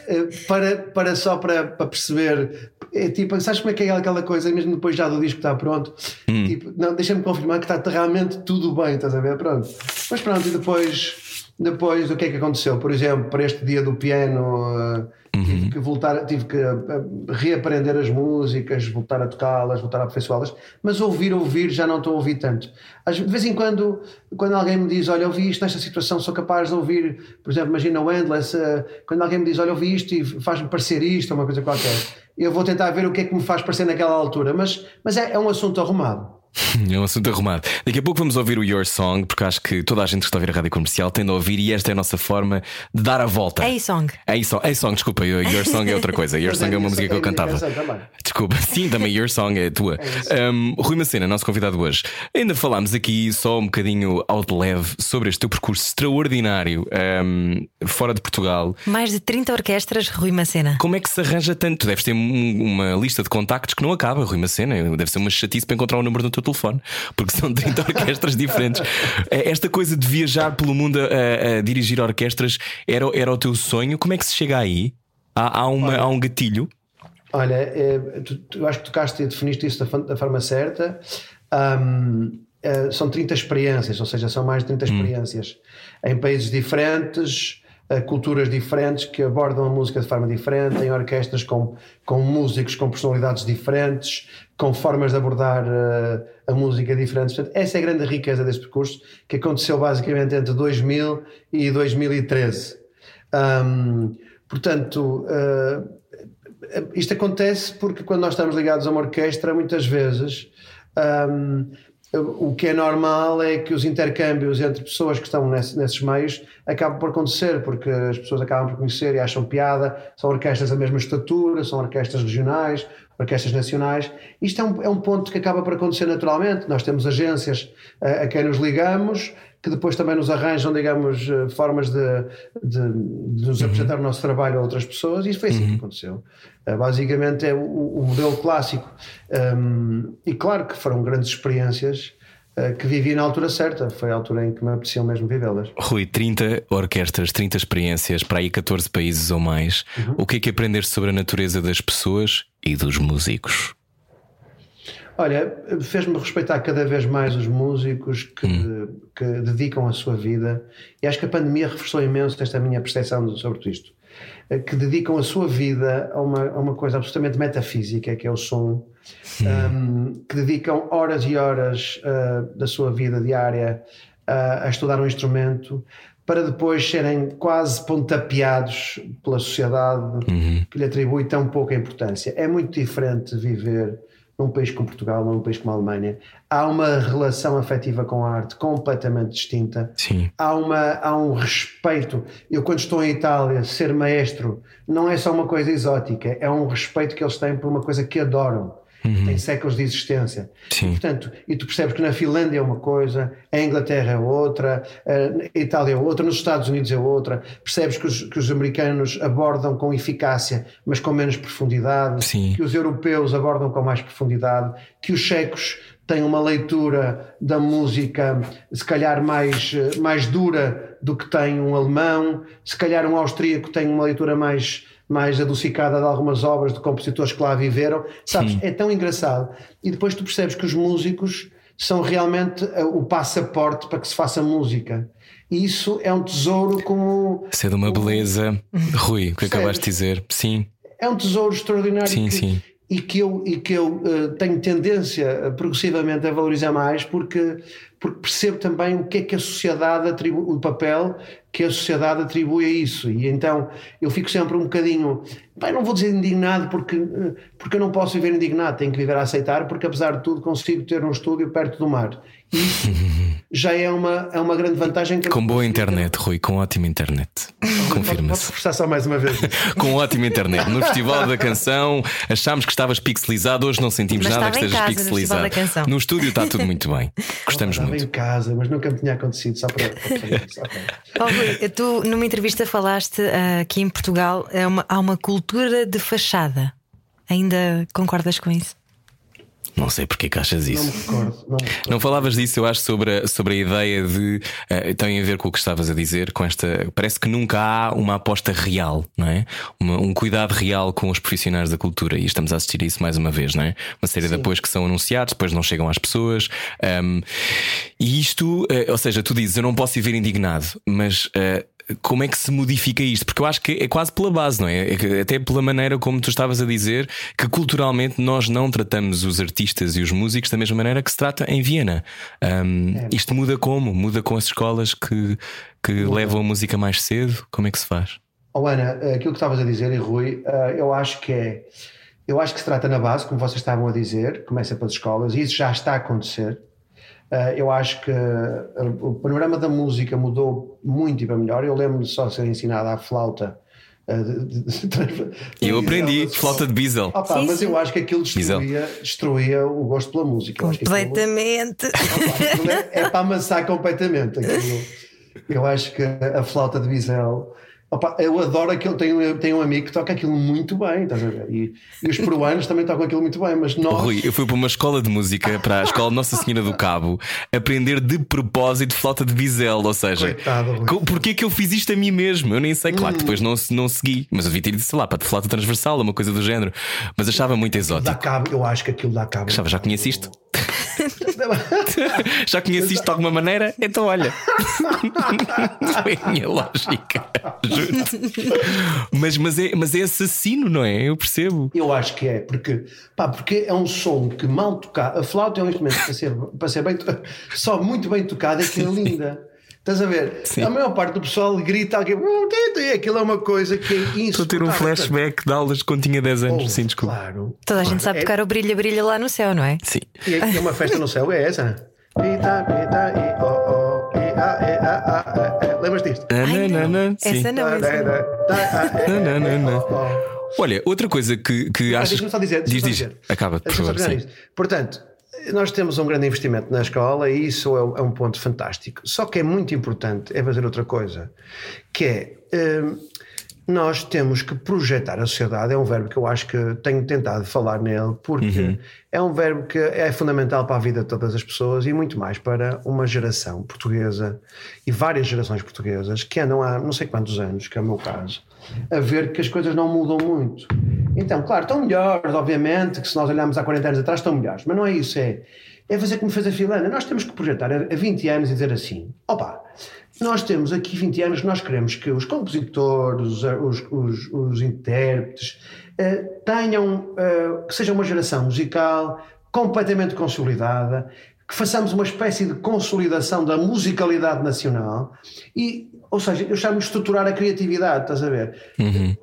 Eh, para, para só para, para perceber é tipo, sabes como é que é aquela coisa mesmo depois já do disco está pronto tipo, não, deixa-me confirmar que está realmente tudo bem, estás a ver, pronto mas pronto, e depois depois o que é que aconteceu, por exemplo para este dia do piano eh, tive que voltar tive que reaprender as músicas, voltar a tocá-las voltar a aperfeiçoá-las, mas ouvir, ouvir já não estou a ouvir tanto. Às- de vez em quando quando alguém me diz, olha, ouvi isto nesta situação sou capaz de ouvir, por exemplo, imagina o Endless eh, quando alguém me diz, olha, ouvi isto e faz-me parecer isto ou uma coisa qualquer eu vou tentar ver o que é que me faz parecer naquela altura, mas, mas é, é um assunto arrumado <laughs> É um assunto arrumado. Daqui a pouco vamos ouvir o Your Song, porque acho que toda a gente que está a ouvir a rádio comercial tem de ouvir e esta é a nossa forma de dar a volta. A-Song. A-Song, A-Song, desculpa, Your Song é outra coisa. Your Song é uma isso música que eu a minha cantava. também. Desculpa, <laughs> sim, também Your Song é a tua. Um, Rui Macena, nosso convidado hoje. Ainda falámos aqui só um bocadinho ao de leve sobre este teu percurso extraordinário um, fora de Portugal. Mais de 30 orquestras, Rui Macena. Como é que se arranja tanto? Tu deves ter um- uma lista de contactos que não acaba, Rui Macena. Deve ser uma chatice para encontrar o número do teu telefone, porque são 30 <laughs> orquestras diferentes. Eh, Esta coisa de viajar pelo mundo a, a dirigir orquestras era, era o teu sonho? Como é que se chega aí? Há, há, uma, há um gatilho? Olha, é, tu, tu- eu acho que tocaste e definiste isso da, da forma certa. Ahm, eh, são 30 experiências, ou seja, são mais de 30 experiências em países diferentes, culturas diferentes que abordam a música de forma diferente, em orquestras com, com músicos com personalidades diferentes, com formas de abordar eh, a música diferentes. Portanto, essa é a grande riqueza deste percurso que aconteceu basicamente entre 2000 e 2013. Ahm, portanto, eh, isto acontece porque quando nós estamos ligados a uma orquestra, muitas vezes hum, o que é normal é que os intercâmbios entre pessoas que estão nesse- nesses meios acabam por acontecer, porque as pessoas acabam por conhecer e acham piada, são orquestras da mesma estatura, são orquestras regionais, orquestras nacionais. Isto é um, é um ponto que acaba por acontecer naturalmente. Nós temos agências eh, a quem nos ligamos, que depois também nos arranjam, digamos, eh, formas de, de, de nos apresentar o nosso trabalho a outras pessoas, e isso foi assim que aconteceu. Eh, Basicamente é o, o modelo clássico. Um, e claro que foram grandes experiências eh, que vivi na altura certa, foi a altura em que me apeteciam mesmo vivê-las. Rui, 30 orquestras, 30 experiências, para aí 14 países ou mais. O que é que aprendeste sobre a natureza das pessoas e dos músicos? Olha, fez-me respeitar cada vez mais os músicos que, que dedicam a sua vida, e acho que a pandemia reforçou imenso esta minha percepção sobre isto. Eh, Que dedicam a sua vida a uma, a uma coisa absolutamente metafísica, que é o som, um, que dedicam horas e horas uh, da sua vida diária uh, a estudar um instrumento, para depois serem quase pontapeados pela sociedade que lhe atribui tão pouca importância. É muito diferente viver num país como Portugal, num país como a Alemanha. Há uma relação afetiva com a arte completamente distinta. Sim. Há, uma, há um respeito. Eu, quando estou em Itália, ser maestro não é só uma coisa exótica, é um respeito que eles têm por uma coisa que adoram. Tem séculos de existência. Sim. Portanto, e tu percebes que na Finlândia é uma coisa, a Inglaterra é outra, a Itália é outra, nos Estados Unidos é outra. Percebes que os, que os americanos abordam com eficácia, mas com menos profundidade. Sim. Que os europeus abordam com mais profundidade. Que os checos têm uma leitura da música, se calhar mais, mais dura do que tem um alemão. Se calhar um austríaco tem uma leitura mais mais adocicada de algumas obras de compositores que lá viveram. Sabes, é tão engraçado. E depois tu percebes que os músicos são realmente eh, o passaporte para que se faça música. E isso é um tesouro como. Isso é de uma beleza. <laughs> Rui, o que acabaste de dizer? Sim, É um tesouro extraordinário. Sim, que- sim. E que eu, e que eu eh, tenho tendência eh, progressivamente a valorizar mais porque, porque percebo também o que é que a sociedade atribui, o papel que a sociedade atribui a isso. E então eu fico sempre um bocadinho, bem, não vou dizer indignado porque, porque eu não posso viver indignado, tenho que viver a aceitar, porque apesar de tudo consigo ter um estúdio perto do mar. E isso <laughs> já é uma, é uma grande vantagem. Que eu com boa consigo ter. internet, Rui, com ótima internet. Confirma-se. reforçar só mais uma vez. <laughs> Com ótima internet. No Festival da Canção achámos que estavas pixelizado, hoje não sentimos Mas nada que estejas casa, no pixelizado. da Canção. No estúdio está tudo muito bem. <laughs> Gostamos Estava em casa, mas nunca me tinha acontecido só para. Ok. <laughs> Oh, tu numa entrevista falaste ah, que em Portugal é uma- há uma cultura de fachada. Ainda concordas com isso? Não sei porque que achas Não isso. me recordo. Não me recordo. Não falavas disso, eu acho, sobre a, sobre a ideia de. eh, tem a ver com o que estavas a dizer, com esta. Parece que nunca há uma aposta real, não é? Uma- um cuidado real com os profissionais da cultura. E estamos a assistir a isso mais uma vez, não é? Uma série de apoios que são anunciados, depois não chegam às pessoas. Ahm, e isto, eh, ou seja, tu dizes, eu não posso viver indignado, mas. eh, como é que se modifica isto? Porque eu acho que é quase pela base, não é? É Até pela maneira como tu estavas a dizer que culturalmente nós não tratamos os artistas e os músicos da mesma maneira que se trata em Viena. Um, Isto muda como? Muda com as escolas que, que levam a música mais cedo? Como é que se faz? Oh, Ana, aquilo que estavas a dizer, e Rui, eh, eu acho que é. Eu acho que se trata na base, como vocês estavam a dizer, começa pelas escolas e isso já está a acontecer. Uh, eu acho que uh, o panorama da música mudou muito e para melhor. Eu lembro-me só de ser ensinada a flauta. de- Eu aprendi flauta de Biesel. Opa, Sim, mas sim. eu acho que aquilo destruía, destruía o gosto pela música. Completamente. Aquilo é, é para amassar completamente. Aquilo. Eu acho que a flauta de bisel. Opa, eu adoro aquilo. Tenho, eu tenho um amigo que toca aquilo muito bem, estás a ver? E, e os peruanos também tocam aquilo muito bem, mas nós. Rui, eu fui para uma escola de música, para a escola Nossa Senhora do Cabo, aprender de propósito flauta de bisel. Ou seja, Coitado, co- porquê que eu fiz isto a mim mesmo? Eu nem sei, claro, que depois não, se- não segui, mas eu devia ter ido, sei lá, para de flauta transversal, uma coisa do género. Mas achava muito Dá exótico. cabo, eu acho que aquilo dá cabo. Achava, já conheço isto? <laughs> <laughs> Já conheço isto de alguma maneira? Então olha. <laughs> Foi a minha lógica. Mas, mas, é, mas é assassino, não é? Eu percebo. Eu acho que é, porque, pá, porque é um som que mal tocado. A flauta é um instrumento para ser, para ser bem, só muito bem tocado é que é linda. <laughs> Estás a ver? Sim. A maior parte do pessoal grita aqui, "Hum, e aquilo é uma coisa que é Estou a ter um insuportável. flashback de aulas quando tinha 10 anos. Oh, Sim, desculpa. Claro. Toda a gente sabe É- tocar o brilha, brilha lá no céu, não é? Sim. E é uma festa no céu, é essa? Pita, pita, e, oh, oh, e, ah, e, ah, ah, ah, ah. Lembras disto? Ai, não. Sim. Essa não, essa não. ah, é, Não, não, não, é, não. Olha, outra coisa que, que Mas achas. deixa-me só dizer. diz, diz. Acaba, por favor. Portanto, nós temos um grande investimento na escola e isso é, é um ponto fantástico. Só que é muito importante é fazer outra coisa, que é hum, nós temos que projetar a sociedade. É um verbo que eu acho que tenho tentado falar nele, porque Uhum. é um verbo que é fundamental para a vida de todas as pessoas e muito mais para uma geração portuguesa e várias gerações portuguesas que andam há não sei quantos anos, que é o meu caso, a ver que as coisas não mudam muito. Então, claro, estão melhores, obviamente, que se nós olharmos há 40 anos atrás, estão melhores, mas não é isso, é, é fazer como fez a Filana. Nós temos que projetar a a 20 anos e dizer assim: opa, nós temos aqui 20 anos, nós queremos que os compositores, os, os, os, os intérpretes, eh, tenham, eh, que seja uma geração musical completamente consolidada, que façamos uma espécie de consolidação da musicalidade nacional e, ou seja, eu chamo de estruturar a criatividade, estás a ver?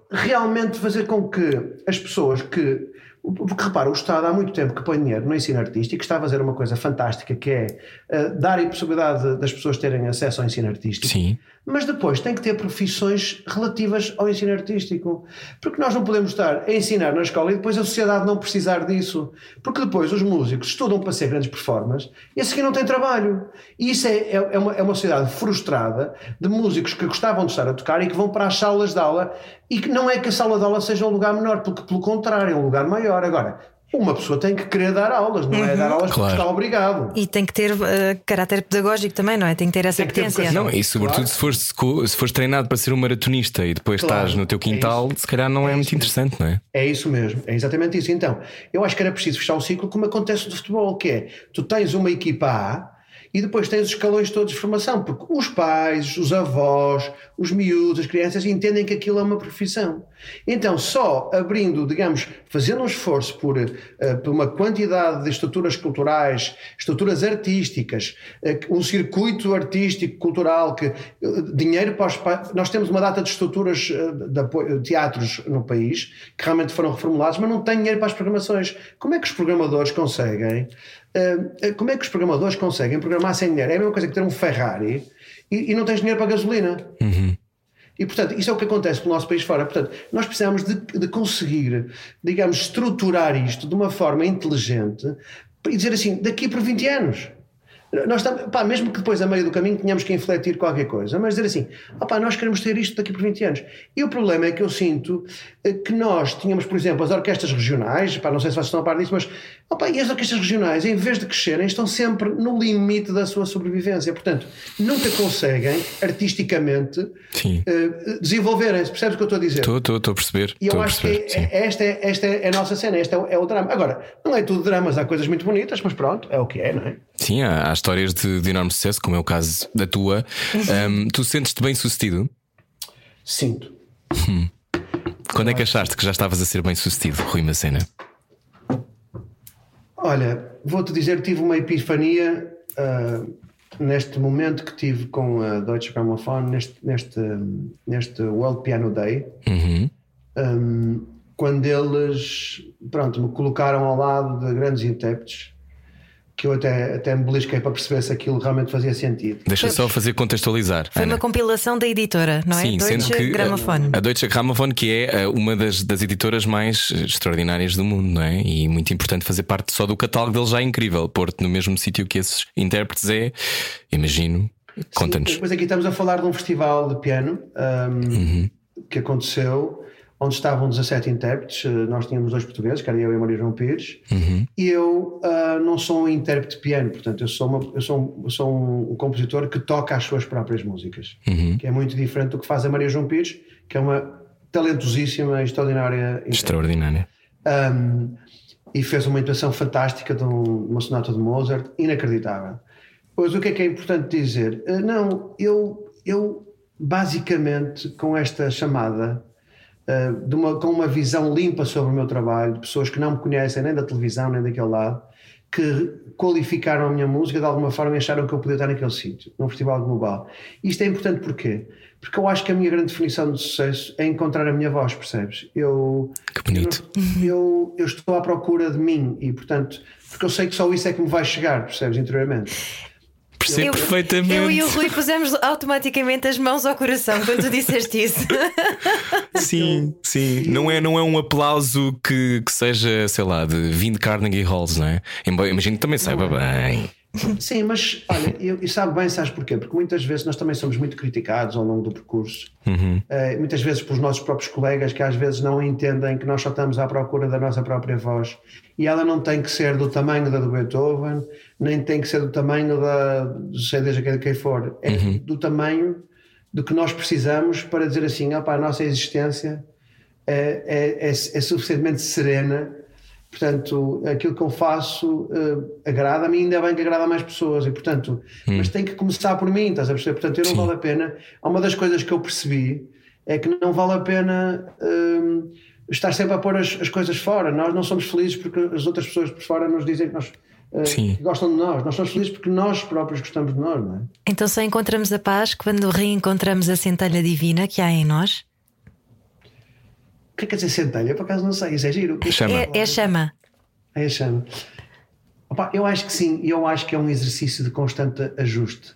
Realmente fazer com que as pessoas que. Porque repara, o Estado há muito tempo que põe dinheiro no ensino artístico, está a fazer uma coisa fantástica que é eh, dar a possibilidade das pessoas terem acesso ao ensino artístico Sim. Mas depois tem que ter profissões relativas ao ensino artístico. Porque nós não podemos estar a ensinar na escola e depois a sociedade não precisar disso. Porque depois os músicos estudam para ser grandes performers e a seguir não têm trabalho. E isso é, é, é uma, é uma sociedade frustrada de músicos que gostavam de estar a tocar e que vão para as salas de aula e que não é que a sala de aula seja um lugar menor, porque pelo contrário, é um lugar maior. Agora, uma pessoa tem que querer dar aulas, não é dar aulas Claro. porque está obrigado. E tem que ter eh, caráter pedagógico também, não é? Tem que ter essa Tem ter potência. vocação. Não, e sobretudo Claro. se, fores, se fores treinado para ser um maratonista e depois Claro, estás no teu é quintal, isso. se calhar não é, É muito interessante, não é? É isso mesmo, é exatamente isso. Então, eu acho que era preciso fechar o ciclo como acontece no futebol, que é tu tens uma equipa A e depois tens os escalões todos de formação, porque os pais, os avós, os miúdos, as crianças entendem que aquilo é uma profissão. Então, só abrindo, digamos, fazendo um esforço por, eh, por uma quantidade de estruturas culturais, estruturas artísticas, eh, um circuito artístico, cultural, que eh, dinheiro para os pais. Nós temos uma data de estruturas de apoio, teatros no país que realmente foram reformulados, mas não tem dinheiro para as programações. Como é que os programadores conseguem? Eh, como é que os programadores conseguem programar sem dinheiro? É a mesma coisa que ter um Ferrari e, e não tens dinheiro para gasolina. E, portanto, isso é o que acontece no nosso país fora. Portanto, nós precisamos de, de conseguir, digamos, estruturar isto de uma forma inteligente e dizer assim, daqui por 20 anos. Nós estamos, pá, mesmo que depois, a meio do caminho, tenhamos que infletir qualquer coisa, mas dizer assim, opá, nós queremos ter isto daqui por 20 anos. E o problema é que eu sinto eh, que nós tínhamos, por exemplo, as orquestras regionais, pá, não sei se vocês estão a par disso, mas opá, e as orquestras regionais, em vez de crescerem, estão sempre no limite da sua sobrevivência. Portanto, nunca conseguem, artisticamente, eh, desenvolverem-se. Percebes o que eu estou a dizer? Estou, estou, estou a perceber. E eu acho que perceber. é- esta, é, esta é a nossa cena, este é o, é o drama. Agora, não é tudo dramas, há coisas muito bonitas, mas pronto, é o que é, não é? Sim, há, há histórias de, de enorme sucesso, como é o caso da tua. Um, tu sentes-te bem sucedido? Sinto. Quando é que achaste que já estavas a ser bem sucedido, Rui Macena? Olha, vou-te dizer, tive uma epifania ah, neste momento que tive com a Deutsche Grammophon, neste, neste, neste World Piano Day, Uhum. um, quando eles pronto, me colocaram ao lado de grandes intérpretes que eu até, até me belisquei para perceber se aquilo realmente fazia sentido. Deixa só fazer contextualizar. Foi Ana. uma compilação da editora, não é? Sim, sendo Deutsche que Grammophon. a Deutsche Grammophon que é eh, uma das, das editoras mais extraordinárias do mundo, não é? E muito importante fazer parte só do catálogo deles já é incrível. Pôr-te no mesmo sítio que esses intérpretes é, imagino. Conta-nos. Depois aqui estamos a falar de um festival de piano um, que aconteceu, onde estavam 17 intérpretes. Uh, Nós tínhamos dois portugueses, que era eu e a Maria João Pires. E eu uh, não sou um intérprete de piano, portanto, eu sou, uma- eu sou, um, sou um, um compositor que toca as suas próprias músicas, que é muito diferente do que faz a Maria João Pires, que é uma talentosíssima extraordinária. Extraordinária. Um, e fez uma imitação fantástica de um- uma sonata de Mozart, inacreditável. Pois o que é que é importante dizer? Uh, não, eu, eu basicamente com esta chamada, uh, de uma, com uma visão limpa sobre o meu trabalho, de pessoas que não me conhecem nem da televisão nem daquele lado, que qualificaram a minha música de alguma forma e acharam que eu podia estar naquele sítio, num festival global. Isto é importante porquê? Porque eu acho que a minha grande definição de sucesso é encontrar a minha voz, percebes? Eu, Que bonito. eu, eu, eu estou à procura de mim e, portanto, porque eu sei que só isso é que me vai chegar, percebes, interiormente. Percebo Eu- perfeitamente. Eu e o Rui pusemos automaticamente as mãos ao coração quando tu disseste isso. <laughs> Sim, sim. Não é, não é um aplauso que, que seja, sei lá, de 20 Carnegie Halls, não é? Embora imagino que também saiba bem. Sim, mas olha, eu, e sabe bem, sabes porquê? Porque muitas vezes nós também somos muito criticados ao longo do percurso, Eh, muitas vezes pelos nossos próprios colegas que às vezes não entendem que nós só estamos à procura da nossa própria voz e ela não tem que ser do tamanho da do Beethoven, nem tem que ser do tamanho da, desde quem, quem for, é do tamanho do que nós precisamos para dizer assim: opa, a nossa existência é, é, é, é suficientemente serena Portanto, aquilo que eu faço eh, agrada-me, ainda bem que agrada a mais pessoas, e portanto, mas tem que começar por mim, estás a perceber? Portanto, eu não vale a pena. Uma das coisas que eu percebi é que não vale a pena hum, estar sempre a pôr as, as coisas fora. Nós não somos felizes porque as outras pessoas por fora nos dizem que nós. Eh, Sim. que gostam de nós, nós somos felizes porque nós próprios gostamos de nós, não é? Então só encontramos a paz quando reencontramos a centelha divina que há em nós. O que é que quer dizer centelha? Por acaso não sei, isso é giro. Chama. É, é chama. É a chama. Opa, eu acho que sim, e eu acho que é um exercício de constante ajuste.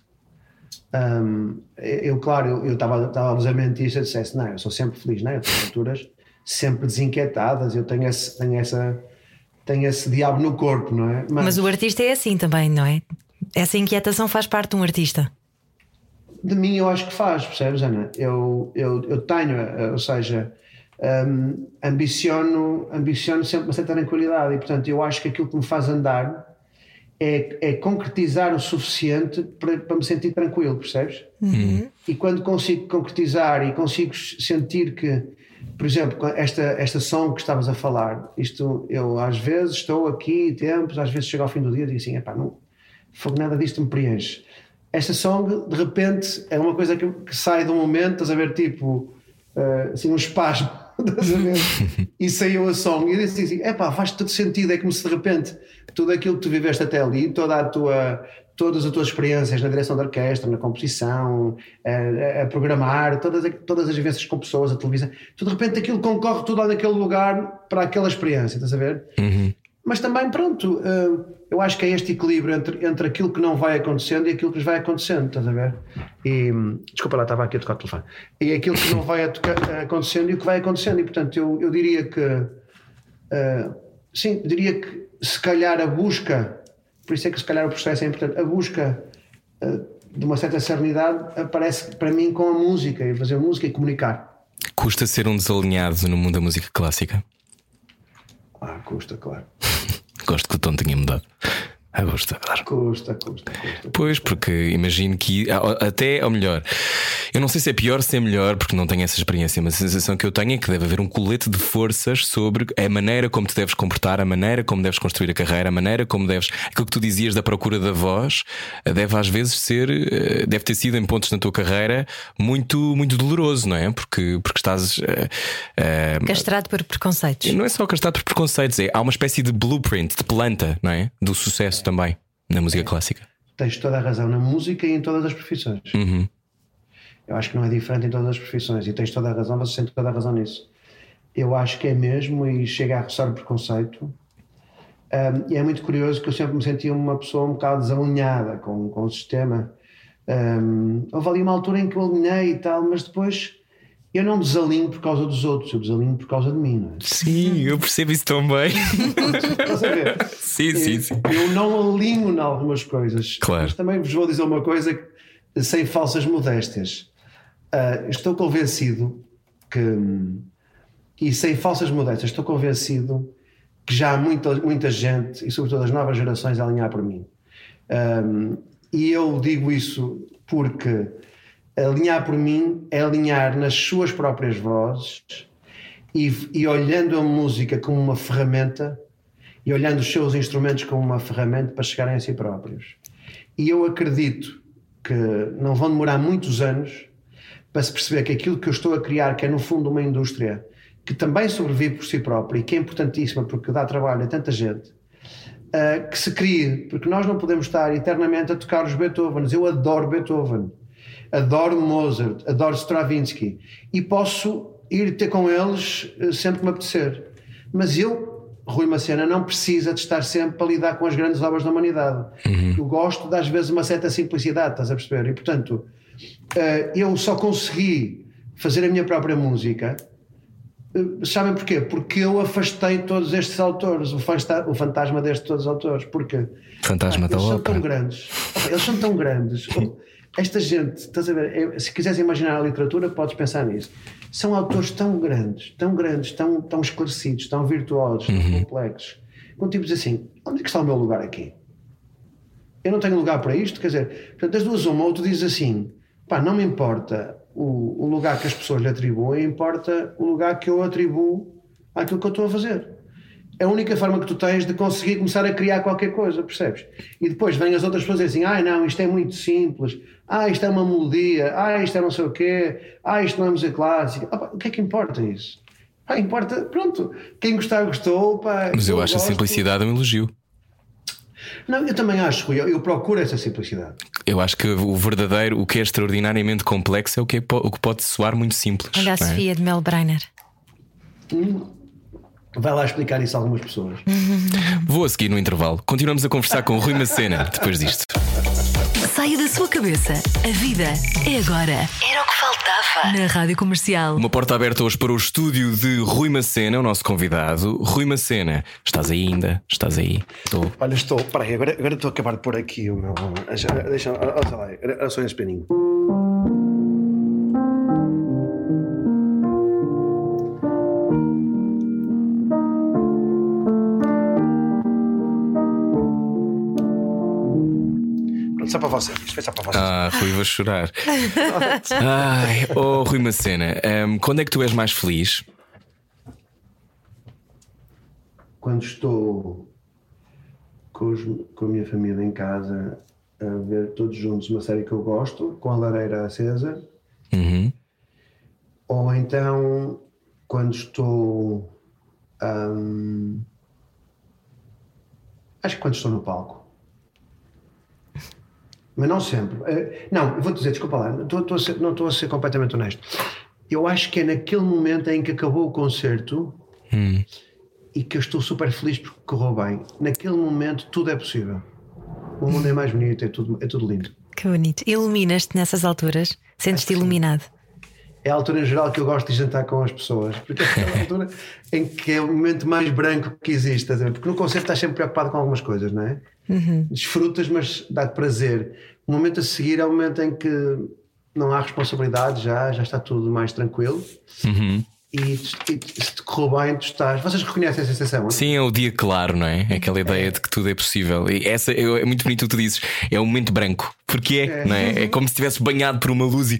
Hum, eu, claro, eu- estava estava a vos a mentir se eu dissesse, não, eu sou sempre feliz, não é? Eu tenho alturas sempre desinquietadas, eu tenho esse, tenho, essa, tenho esse diabo no corpo, não é? Mas o artista é assim também, não é? Essa inquietação faz parte de um artista. de mim eu acho que faz, percebes, Ana? Eu, eu, eu tenho, eh, ou seja, hum, ambiciono, ambiciono sempre uma certa tranquilidade e, portanto, eu acho que aquilo que me faz andar é, é concretizar o suficiente para, para me sentir tranquilo, percebes? E quando consigo concretizar e consigo sentir que, por exemplo, esta, esta som que estavas a falar, isto eu às vezes estou aqui, tempos, às vezes chego ao fim do dia e digo assim: epá, não, nada disto me preenche. Esta song, de repente, é uma coisa que, que sai de um momento, estás a ver, tipo, eh, assim, um espasmo, <laughs> estás a ver? e saiu a song, e eu disse assim: epá, faz todo sentido, é como se de repente tudo aquilo que tu viveste até ali, toda a tua, todas as tuas experiências na direção da orquestra, na composição, a, a programar, todas, todas as vivências com pessoas, a televisão, tu, de repente aquilo concorre tudo lá naquele lugar para aquela experiência, estás a ver? Mas também, pronto, eh, eu acho que é este equilíbrio entre, entre aquilo que não vai acontecendo e aquilo que vai acontecendo, estás a ver? E, desculpa lá, estava aqui a tocar o telefone. E aquilo que não vai acontecendo e o que vai acontecendo. E, portanto, eu, eu diria que, eh, sim, diria que se calhar a busca, por isso é que se calhar o processo é importante, a busca eh, de uma certa serenidade aparece para mim com a música e fazer música e comunicar. Custa ser um desalinhado no mundo da música clássica. Ah, custa, claro. <laughs> Gosto que o tom tenha mudado. Ah, gosto, claro. Custa, custa, custa. Pois, porque imagino que a- até, ou melhor, eu não sei se é pior se é melhor, porque não tenho essa experiência, mas a sensação que eu tenho é que deve haver um colete de forças sobre a maneira como te deves comportar, a maneira como deves construir a carreira, a maneira como deves. Aquilo que tu dizias da procura da voz deve às vezes ser, eh, deve ter sido em pontos na tua carreira muito, muito doloroso, não é? Porque, porque estás. eh, eh, Castrado por preconceitos. não é só castrado por preconceitos, é, há uma espécie de blueprint, de planta, não é? Do sucesso também na música clássica. Tens toda a razão na música e em todas as profissões. Uhum. Eu acho que não é diferente em todas as profissões e tens toda a razão, você tem toda a razão nisso. Eu acho que é mesmo e chega a roçar o preconceito. Um, e é muito curioso que eu sempre me sentia uma pessoa um bocado desalinhada com, com o sistema. Um, houve ali uma altura em que eu alinhei e tal, mas depois eu não desalinho por causa dos outros, eu desalinho por causa de mim. Não é? Sim, eu percebo isso também. Estás a ver? sim, sim, sim. Eu não alinho em algumas coisas. Claro. Mas também vos vou dizer uma coisa sem falsas modéstias. Ah, estou convencido que, e sem falsas modéstias, estou convencido que já há muita, muita gente, e sobretudo as novas gerações, a alinhar por mim. Um, e eu digo isso porque alinhar por mim é alinhar nas suas próprias vozes e, e olhando a música como uma ferramenta e olhando os seus instrumentos como uma ferramenta para chegarem a si próprios. E eu acredito que não vão demorar muitos anos para se perceber que aquilo que eu estou a criar, que é no fundo uma indústria que também sobrevive por si própria e que é importantíssima porque dá trabalho a tanta gente, uh, que se crie, porque nós não podemos estar eternamente a tocar os Beethovens. Eu adoro Beethoven, adoro Mozart, adoro Stravinsky e posso ir ter com eles uh, sempre que me apetecer. Mas eu, Rui Macena, não precisa de estar sempre para lidar com as grandes obras da humanidade. Eu gosto, de, às vezes, uma certa simplicidade, estás a perceber? E, portanto, uh, eu só consegui fazer a minha própria música Uh, Sabem porquê? Porque eu afastei todos estes autores, o, o fantasma destes todos os autores. Porque Fantasma da eles são ópera. tão grandes. Eles são tão grandes. <laughs> Esta gente, estás a ver? é- Se quiseres imaginar a literatura, podes pensar nisso. São autores tão grandes, tão grandes, tão, tão esclarecidos, tão virtuosos, tão complexos. Quando tipo diz assim: onde é que está o meu lugar aqui? Eu não tenho lugar para isto. Quer dizer, portanto, das duas, uma, ou tu dizes assim: pá, não me importa o, o lugar que as pessoas lhe atribuem, importa o lugar que eu atribuo àquilo que eu estou a fazer. É a única forma que tu tens de conseguir começar a criar qualquer coisa, percebes? E depois vêm as outras pessoas e dizem assim: ah, não, isto é muito simples, ah, isto é uma melodia, ah, isto é não sei o quê, ah, isto não é música clássica. Ah, pá, o que é que importa isso? Pá, importa, pronto, quem gostar, gostou. Pá, Mas eu acho a gosto. simplicidade um elogio. Não, eu também acho, Rui, eu, eu procuro essa simplicidade. Eu acho que o verdadeiro, o que é extraordinariamente complexo é o que, é o que pode soar muito simples. Olha a é? Sofia de Mel Breiner. Vai lá explicar isso a algumas pessoas. <laughs> Vou a seguir no intervalo. Continuamos a conversar com o Rui Macena depois disto. Saia da sua cabeça. A vida é agora. Era o que faltava. Na Rádio Comercial. Uma porta aberta hoje para o estúdio de Rui Macena, o nosso convidado. Rui Macena, estás aí ainda? Estás aí? Estou. Olha, estou, peraí, agora, agora estou a acabar de pôr aqui o meu. Deixa, deixa olha lá, olha só esse peninho. Pronto, só para você, isto foi só para você. Ah, Rui, vou chorar. <laughs> Ai, oh, Rui Macena, hum, quando é que tu és mais feliz? Quando estou com, os- com a minha família em casa a ver todos juntos uma série que eu gosto, com a lareira acesa, Uhum. ou então quando estou. hum, acho que quando estou no palco. Mas não sempre. Eh, Não, vou dizer, desculpa lá, não estou, estou a ser, não estou a ser completamente honesto. Eu acho que é naquele momento em que acabou o concerto e que eu estou super feliz porque correu bem. Naquele momento tudo é possível. O mundo é mais bonito, é tudo, é tudo lindo. Que bonito. Iluminas-te nessas alturas? Sentes-te iluminado? É a altura em geral que eu gosto de jantar com as pessoas, porque é aquela <laughs> altura em que é o momento mais branco que existe, a porque no concerto estás sempre preocupado com algumas coisas, não é? Desfrutas, mas dá-te prazer. O momento a seguir é o momento em que não há responsabilidade, já, já está tudo mais tranquilo. E, e se te correu bem, tu estás. Vocês reconhecem a sensação? não é? Sim, é o dia claro, não é? É aquela ideia de que tudo é possível. E essa é, é muito bonito o que tu dizes. É o momento branco. Porque é, não é? É como se estivesse banhado por uma luz e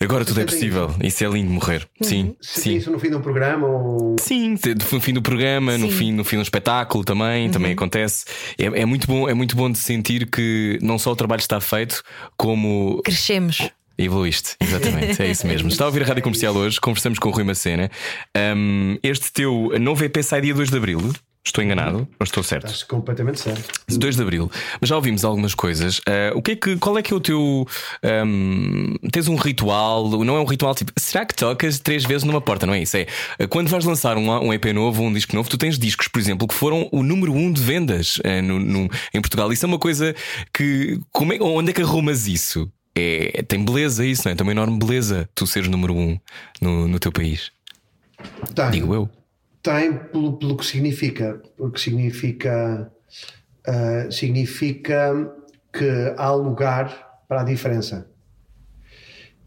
agora tudo é possível. Isso é lindo morrer. Sim, Se sim. isso no fim de um programa ou. Sim, no fim do programa, no Sim. fim, no fim do espetáculo também, também acontece. É, é muito bom, é muito bom de sentir que não só o trabalho está feito, como Crescemos. Evoluíste, exatamente, é isso mesmo. Está a ouvir a rádio comercial hoje, conversamos com o Rui Macena. Um, este teu novo EP sai dia 2 de Abril. Estou enganado? Ou estou certo? Estás completamente certo. 2 de Abril. Mas já ouvimos algumas coisas. Uh, o que é que, qual é que é o teu. Um, tens um ritual? Não é um ritual tipo. Será que tocas três vezes numa porta? Não é isso? É quando vais lançar um, um EP novo, um disco novo, tu tens discos, por exemplo, que foram o número um de vendas uh, no, no, em Portugal. Isso é uma coisa que. Como é, onde é que arrumas isso? É, tem beleza isso, não é? Tem uma enorme beleza tu seres número um no, no teu país. Tem. Digo eu. Tem pelo, pelo que significa. Porque significa. Uh, significa que há lugar para a diferença.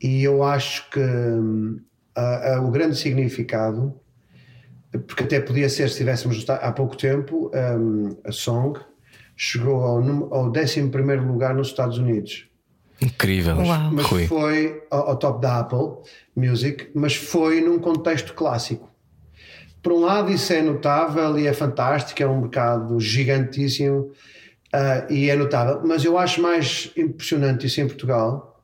E eu acho que uh, uh, o grande significado, porque até podia ser se estivéssemos há pouco tempo, um, a Song chegou ao, ao 11 lugar nos Estados Unidos. Incrível, Uau. Mas Rui. foi ao, ao top da Apple Music, mas foi num contexto clássico. Por um lado, isso é notável e é fantástico, é um mercado gigantíssimo ah, e é notável, mas eu acho mais impressionante isso em Portugal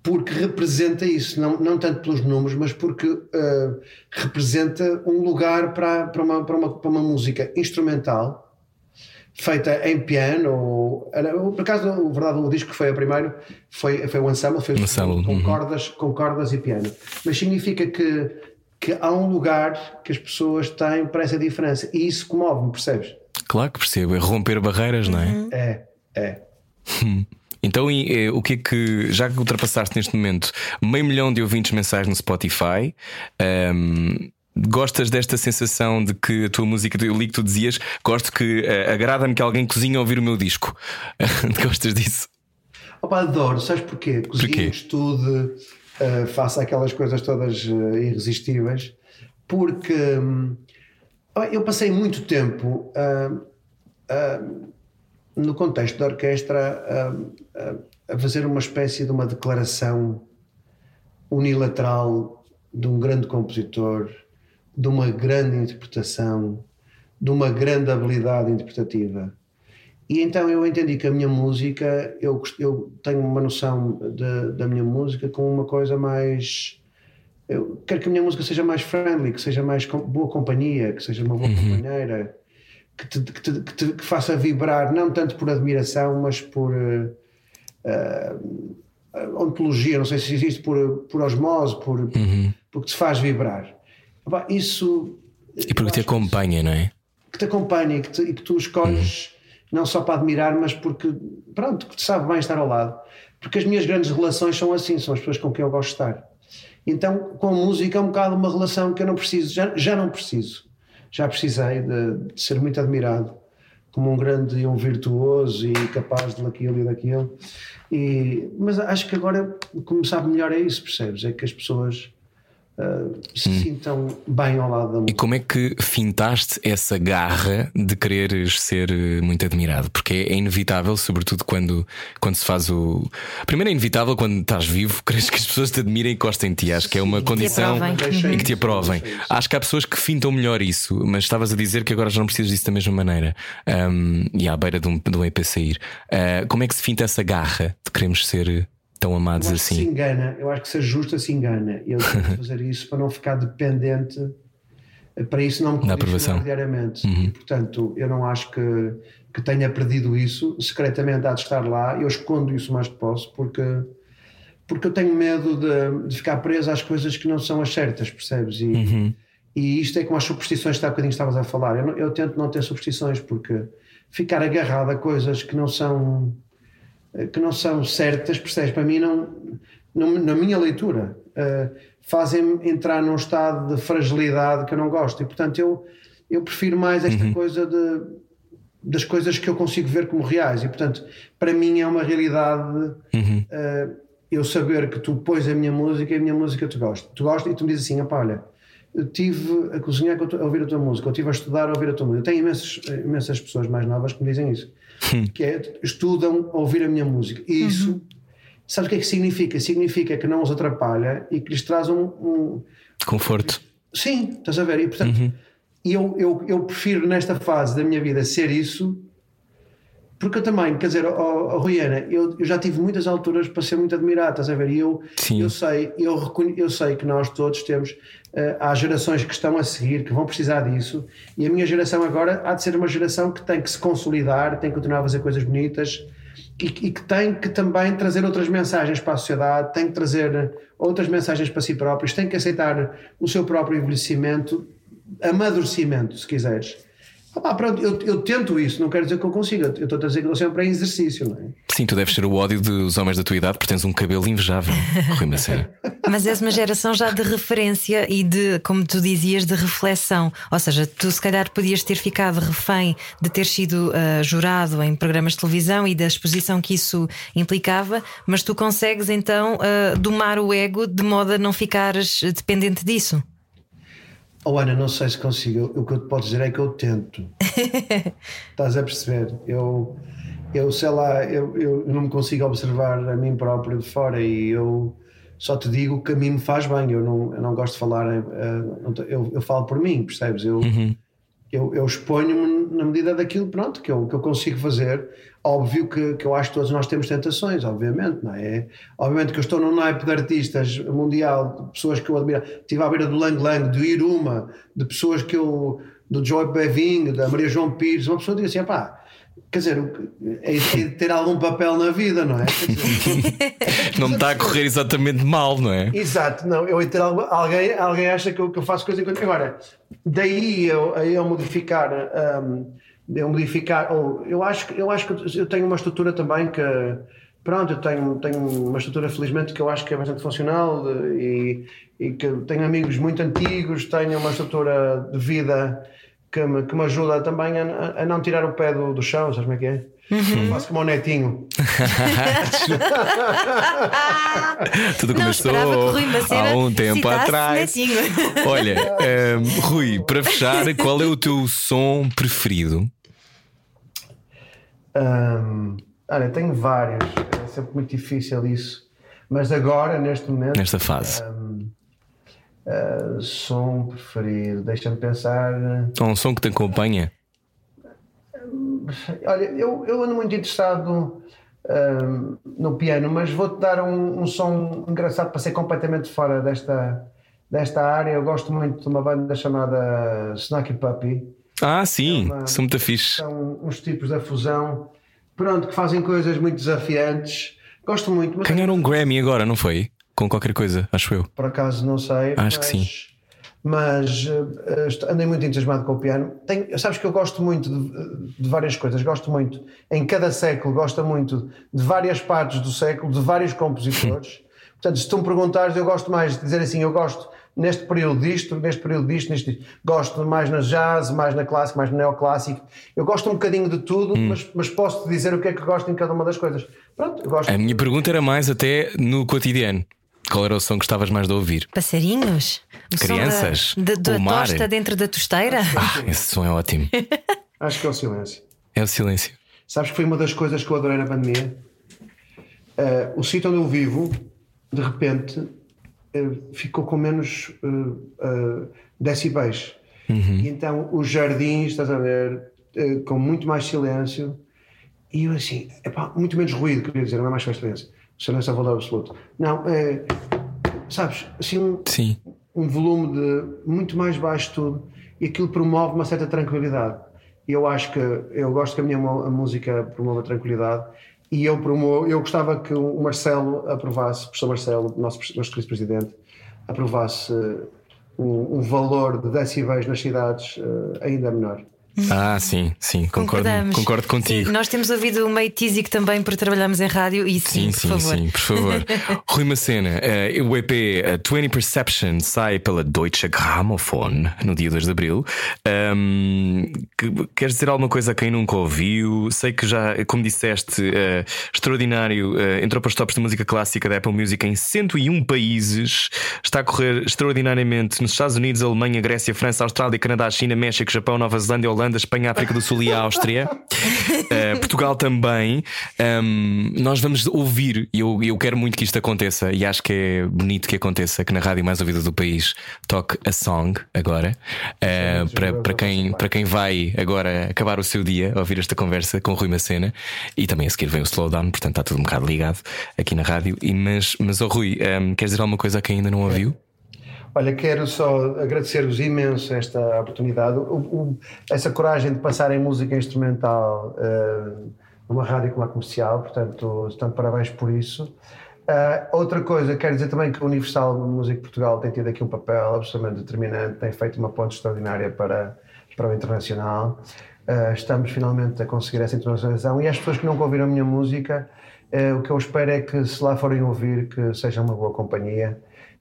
porque representa isso, não, não tanto pelos números, mas porque ah, representa um lugar para, para, uma, para, uma, para uma música instrumental feita em piano. Ou, por acaso, o verdade, o disco que foi a primeiro foi, foi o ensemble, foi Ensemble, com, uhum. cordas, com cordas e piano. Mas significa que, que há um lugar que as pessoas têm para essa diferença e isso comove-me, percebes? Claro que percebo, é romper barreiras, não é? Uhum. É, é. Então, e, eh, o que é que, já que ultrapassaste neste momento meio milhão de ouvintes mensais no Spotify, ehm, gostas desta sensação de que a tua música, eu li que tu dizias, gosto que eh, agrada-me que alguém cozinhe ouvir o meu disco. <laughs> gostas disso? Opa, adoro, sabes porquê? Cozinho, estude, uh, faço aquelas coisas todas uh, irresistíveis, porque hum, ah, eu passei muito tempo ah, no contexto da orquestra ah, a fazer uma espécie de uma declaração unilateral de um grande compositor, de uma grande interpretação, de uma grande habilidade interpretativa. E então eu entendi que a minha música, eu, eu tenho uma noção de- da minha música com uma coisa mais. Eu quero que a minha música seja mais friendly, que seja mais com- boa companhia, que seja uma boa companheira, que te, que, te- que te- que faça vibrar, não tanto por admiração, mas por. eh, eh, ontologia, não sei se existe por, por osmose, por, porque te faz vibrar. Isso. E porque te acompanha, não é? que te acompanha e que, te- e que tu escolhes não só para admirar, mas porque, pronto, que te sabe bem estar ao lado. Porque as minhas grandes relações são assim, são as pessoas com quem eu gosto de estar. Então, com a música é um bocado uma relação que eu não preciso, já, já não preciso. Já precisei de, de ser muito admirado como um grande e um virtuoso e capaz de daquilo e daquilo. E, mas acho que agora o que me sabe melhor é isso, percebes? É que as pessoas ah, se sintam bem ao lado da E música. como é que fintaste essa garra de quereres ser eh, muito admirado? Porque é inevitável, sobretudo quando, quando se faz o. Primeiro é inevitável quando estás vivo, <laughs> queres que as pessoas te admirem e gostem de ti. Acho que é uma condição e que te aprovem. Acho que há pessoas que fintam melhor isso, mas estavas a dizer que agora já não precisas disso da mesma maneira. Um, e à beira de um, de um EP sair. Ah, como é que se finta essa garra de queremos ser tão amados Eu acho que se assim? engana, eu acho que ser justa se engana. Eu tenho que <laughs> fazer isso para não ficar dependente, para isso não me aprovação. Uhum. diariamente. E, portanto, eu não acho que, que tenha perdido isso. Secretamente há de estar lá, eu escondo isso o mais que posso, porque, porque eu tenho medo de, de ficar preso às coisas que não são as certas, percebes? E, Uhum. e isto é como as superstições que há bocadinho estavas a falar. Eu, eu tento não ter superstições, porque ficar agarrado a coisas que não são que não são certas, percebes? Para mim, não, não- na minha leitura, eh, fazem-me entrar num estado de fragilidade que eu não gosto. E, portanto, eu, eu prefiro mais esta coisa de, das coisas que eu consigo ver como reais. E, portanto, para mim é uma realidade eh, eu saber que tu pões a minha música e a minha música tu gostas. Tu gostas e tu me dizes assim: "Epá, olha. Eu estive a cozinhar a ouvir a tua música, eu estive a estudar a ouvir a tua música. Eu tenho imensas, imensas pessoas mais novas que me dizem isso <laughs> que é estudam a ouvir a minha música. E isso, sabes o que é que significa? Significa que não os atrapalha e que lhes traz um. um- Conforto. Sim, estás a ver? E portanto, eu, eu, eu prefiro nesta fase da minha vida ser isso Porque eu também, quer dizer, oh, oh, eu, eu, já tive muitas alturas para ser muito admirado, estás a ver? E eu, eu sei, eu, eu sei que nós todos temos, uh, há gerações que estão a seguir, que vão precisar disso, e a minha geração agora há de ser uma geração que tem que se consolidar, tem que continuar a fazer coisas bonitas e, e que tem que também trazer outras mensagens para a sociedade, tem que trazer outras mensagens para si próprios, tem que aceitar o seu próprio envelhecimento, amadurecimento, se quiseres ah, pronto, eu, eu, tento isso, não quero dizer que eu consiga. Eu estou a dizer que eu sempre em exercício, não é? Sim, tu deves ser o ódio dos homens da tua idade porque tens um cabelo invejável, <laughs> Rui Maceira. Mas és uma geração já de referência e de, como tu dizias, de reflexão. Ou seja, tu se calhar podias ter ficado refém de ter sido uh, jurado em programas de televisão e da exposição que isso implicava, mas tu consegues então uh, domar o ego de modo a não ficares dependente disso. Oh Ana, não sei se consigo. O que eu te posso dizer é que eu tento. <laughs> Estás a perceber? Eu, eu sei lá, eu, eu não me consigo observar a mim próprio de fora e eu só te digo que a mim me faz bem. Eu não, eu não gosto de falar, eh, eu, eu falo por mim, percebes? Eu, uhum eu, eu exponho-me na medida daquilo pronto, que, eu, que eu consigo fazer. Óbvio que, que eu acho que todos nós temos tentações, obviamente, não é? Obviamente que eu estou num naipe de artistas mundial, de pessoas que eu admiro. Estive à beira do Lang Lang, do Iruma, de pessoas que eu. do Joy Beving, da Maria João Pires. Uma pessoa diz assim: pá, Quer dizer, é, é ter algum papel na vida, não é? Dizer, não me está a correr exatamente mal, não é? Exato, não. Eu ter alguém, alguém acha que eu, que eu faço coisa enquanto. Agora, daí eu, eu modificar. Um, eu modificar. Ou eu acho, eu acho que eu tenho uma estrutura também que. Pronto, eu tenho, tenho uma estrutura, felizmente, que eu acho que é bastante funcional e, e que tenho amigos muito antigos, tenho uma estrutura de vida que me, que me ajuda também a, a não tirar o pé do, do chão, sabes como é que é? Uhum. Faço como o netinho. <laughs> Tudo começou há um tempo atrás. <laughs> Olha, um, ehm, Rui, para fechar, <laughs> qual é o teu som preferido? Um, olha, tenho vários, é sempre muito difícil isso, mas agora, neste momento, nesta fase. Um, Uh, som preferido, deixa-me pensar. Um som que te acompanha? Olha, eu, eu ando muito interessado uh, no piano, mas vou-te dar um, um, som engraçado para ser completamente fora desta, desta área. Eu gosto muito de uma banda chamada Snacky Puppy. Ah, sim, é uma, são muito fixe. São uns tipos da fusão, pronto, que fazem coisas muito desafiantes. Gosto muito. Ganharam um Grammy agora, não foi? Com qualquer coisa, acho eu. Por acaso não sei. Acho mas, que sim. Mas uh, andei muito entusiasmado com o piano. Tenho, sabes que eu gosto muito de, de, várias coisas, gosto muito, em cada século, gosto muito de várias partes do século, de vários compositores. <laughs> Portanto, se tu me perguntares, eu gosto mais de dizer assim: eu gosto neste período disto, neste período disto, neste Gosto mais na jazz, mais na clássica, mais no neoclássico. Eu gosto um bocadinho de tudo, hum. mas, mas posso te dizer o que é que gosto em cada uma das coisas. Pronto, eu gosto. A minha pergunta era mais até no cotidiano. Qual era o som que gostavas mais de ouvir? Passarinhos? O Crianças? Da, da, da tosta dentro da tosteira? Ah, esse som é ótimo. <laughs> Acho que é o silêncio. É o silêncio. Sabes que foi uma das coisas que eu adorei na pandemia? Uh, o sítio onde eu vivo, de repente, uh, ficou com menos uh, decibéis. Uhum. E então os jardins, estás a ver, com muito mais silêncio. E eu assim, epá, muito menos ruído, queria dizer, não é mais silêncio a valor absoluto. Não, é, sabes, assim um, Sim. um volume de muito mais baixo tudo e aquilo promove uma certa tranquilidade. Eu acho que eu gosto que a minha a música promova tranquilidade e eu promovo, eu gostava que o Marcelo aprovasse, o professor Marcelo, nosso, nosso presidente, aprovasse um, um valor de decibéis nas cidades uh, ainda menor. Ah, sim, sim, concordo, concordo contigo. Sim, nós temos ouvido o meio Tizic também por trabalharmos em rádio e sim, sim, por sim, favor. sim, por favor. <laughs> Rui Macena, uh, o EP uh, 20 Perception sai pela Deutsche Grammophon no dia 2 de Abril. Um, que, queres dizer alguma coisa a quem nunca ouviu? Sei que já, como disseste, uh, extraordinário, uh, entrou para os tops de música clássica da Apple Music em 101 países, está a correr extraordinariamente nos Estados Unidos, Alemanha, Grécia, França, Austrália, Canadá, China, México, Japão, Nova Zelândia, Holanda, Espanha, África do Sul e a Áustria. Uh, <laughs> Portugal também. Um, nós vamos ouvir, e eu, eu quero muito que isto aconteça, e acho que é bonito que aconteça, que na rádio mais ouvida do país toque a song agora. Uh, para, para, quem, para quem vai agora acabar o seu dia a ouvir esta conversa com o Rui Macena e também a seguir vem o Slowdown, portanto está tudo um bocado ligado aqui na rádio. E, mas, mas oh, Rui, um, queres dizer alguma coisa a quem ainda não ouviu? Olha, quero só agradecer-vos imenso esta oportunidade, o, o, essa coragem de passar em música instrumental uh, numa rádio como a comercial, portanto, estão parabéns por isso. Uh, outra coisa, quero dizer também que o Universal Música Portugal tem tido aqui um papel absolutamente determinante, tem feito uma ponte extraordinária para, para o internacional. Uh, estamos finalmente a conseguir essa internacionalização e as pessoas que nunca ouviram a minha música, uh, o que eu espero é que, se lá forem ouvir, que seja uma boa companhia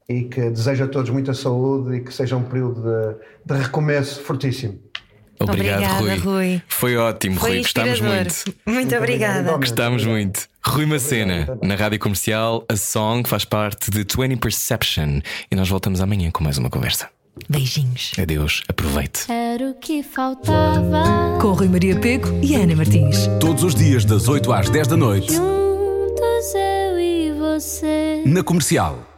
e que desejo a todos muita saúde e que seja um período de, de recomeço fortíssimo. Obrigado, Obrigada, Rui. Rui. Foi ótimo, Foi Rui. Gostámos muito. Muito obrigada. Gostámos muito. Rui Macena, na rádio comercial, a song faz parte de 20 Perception e nós voltamos amanhã com mais uma conversa. Beijinhos. Adeus, aproveite. Era o que faltava. Com Rui Maria Pego e Ana Martins. Todos os dias, das 8 às 10 da noite, Juntos eu e você. na comercial.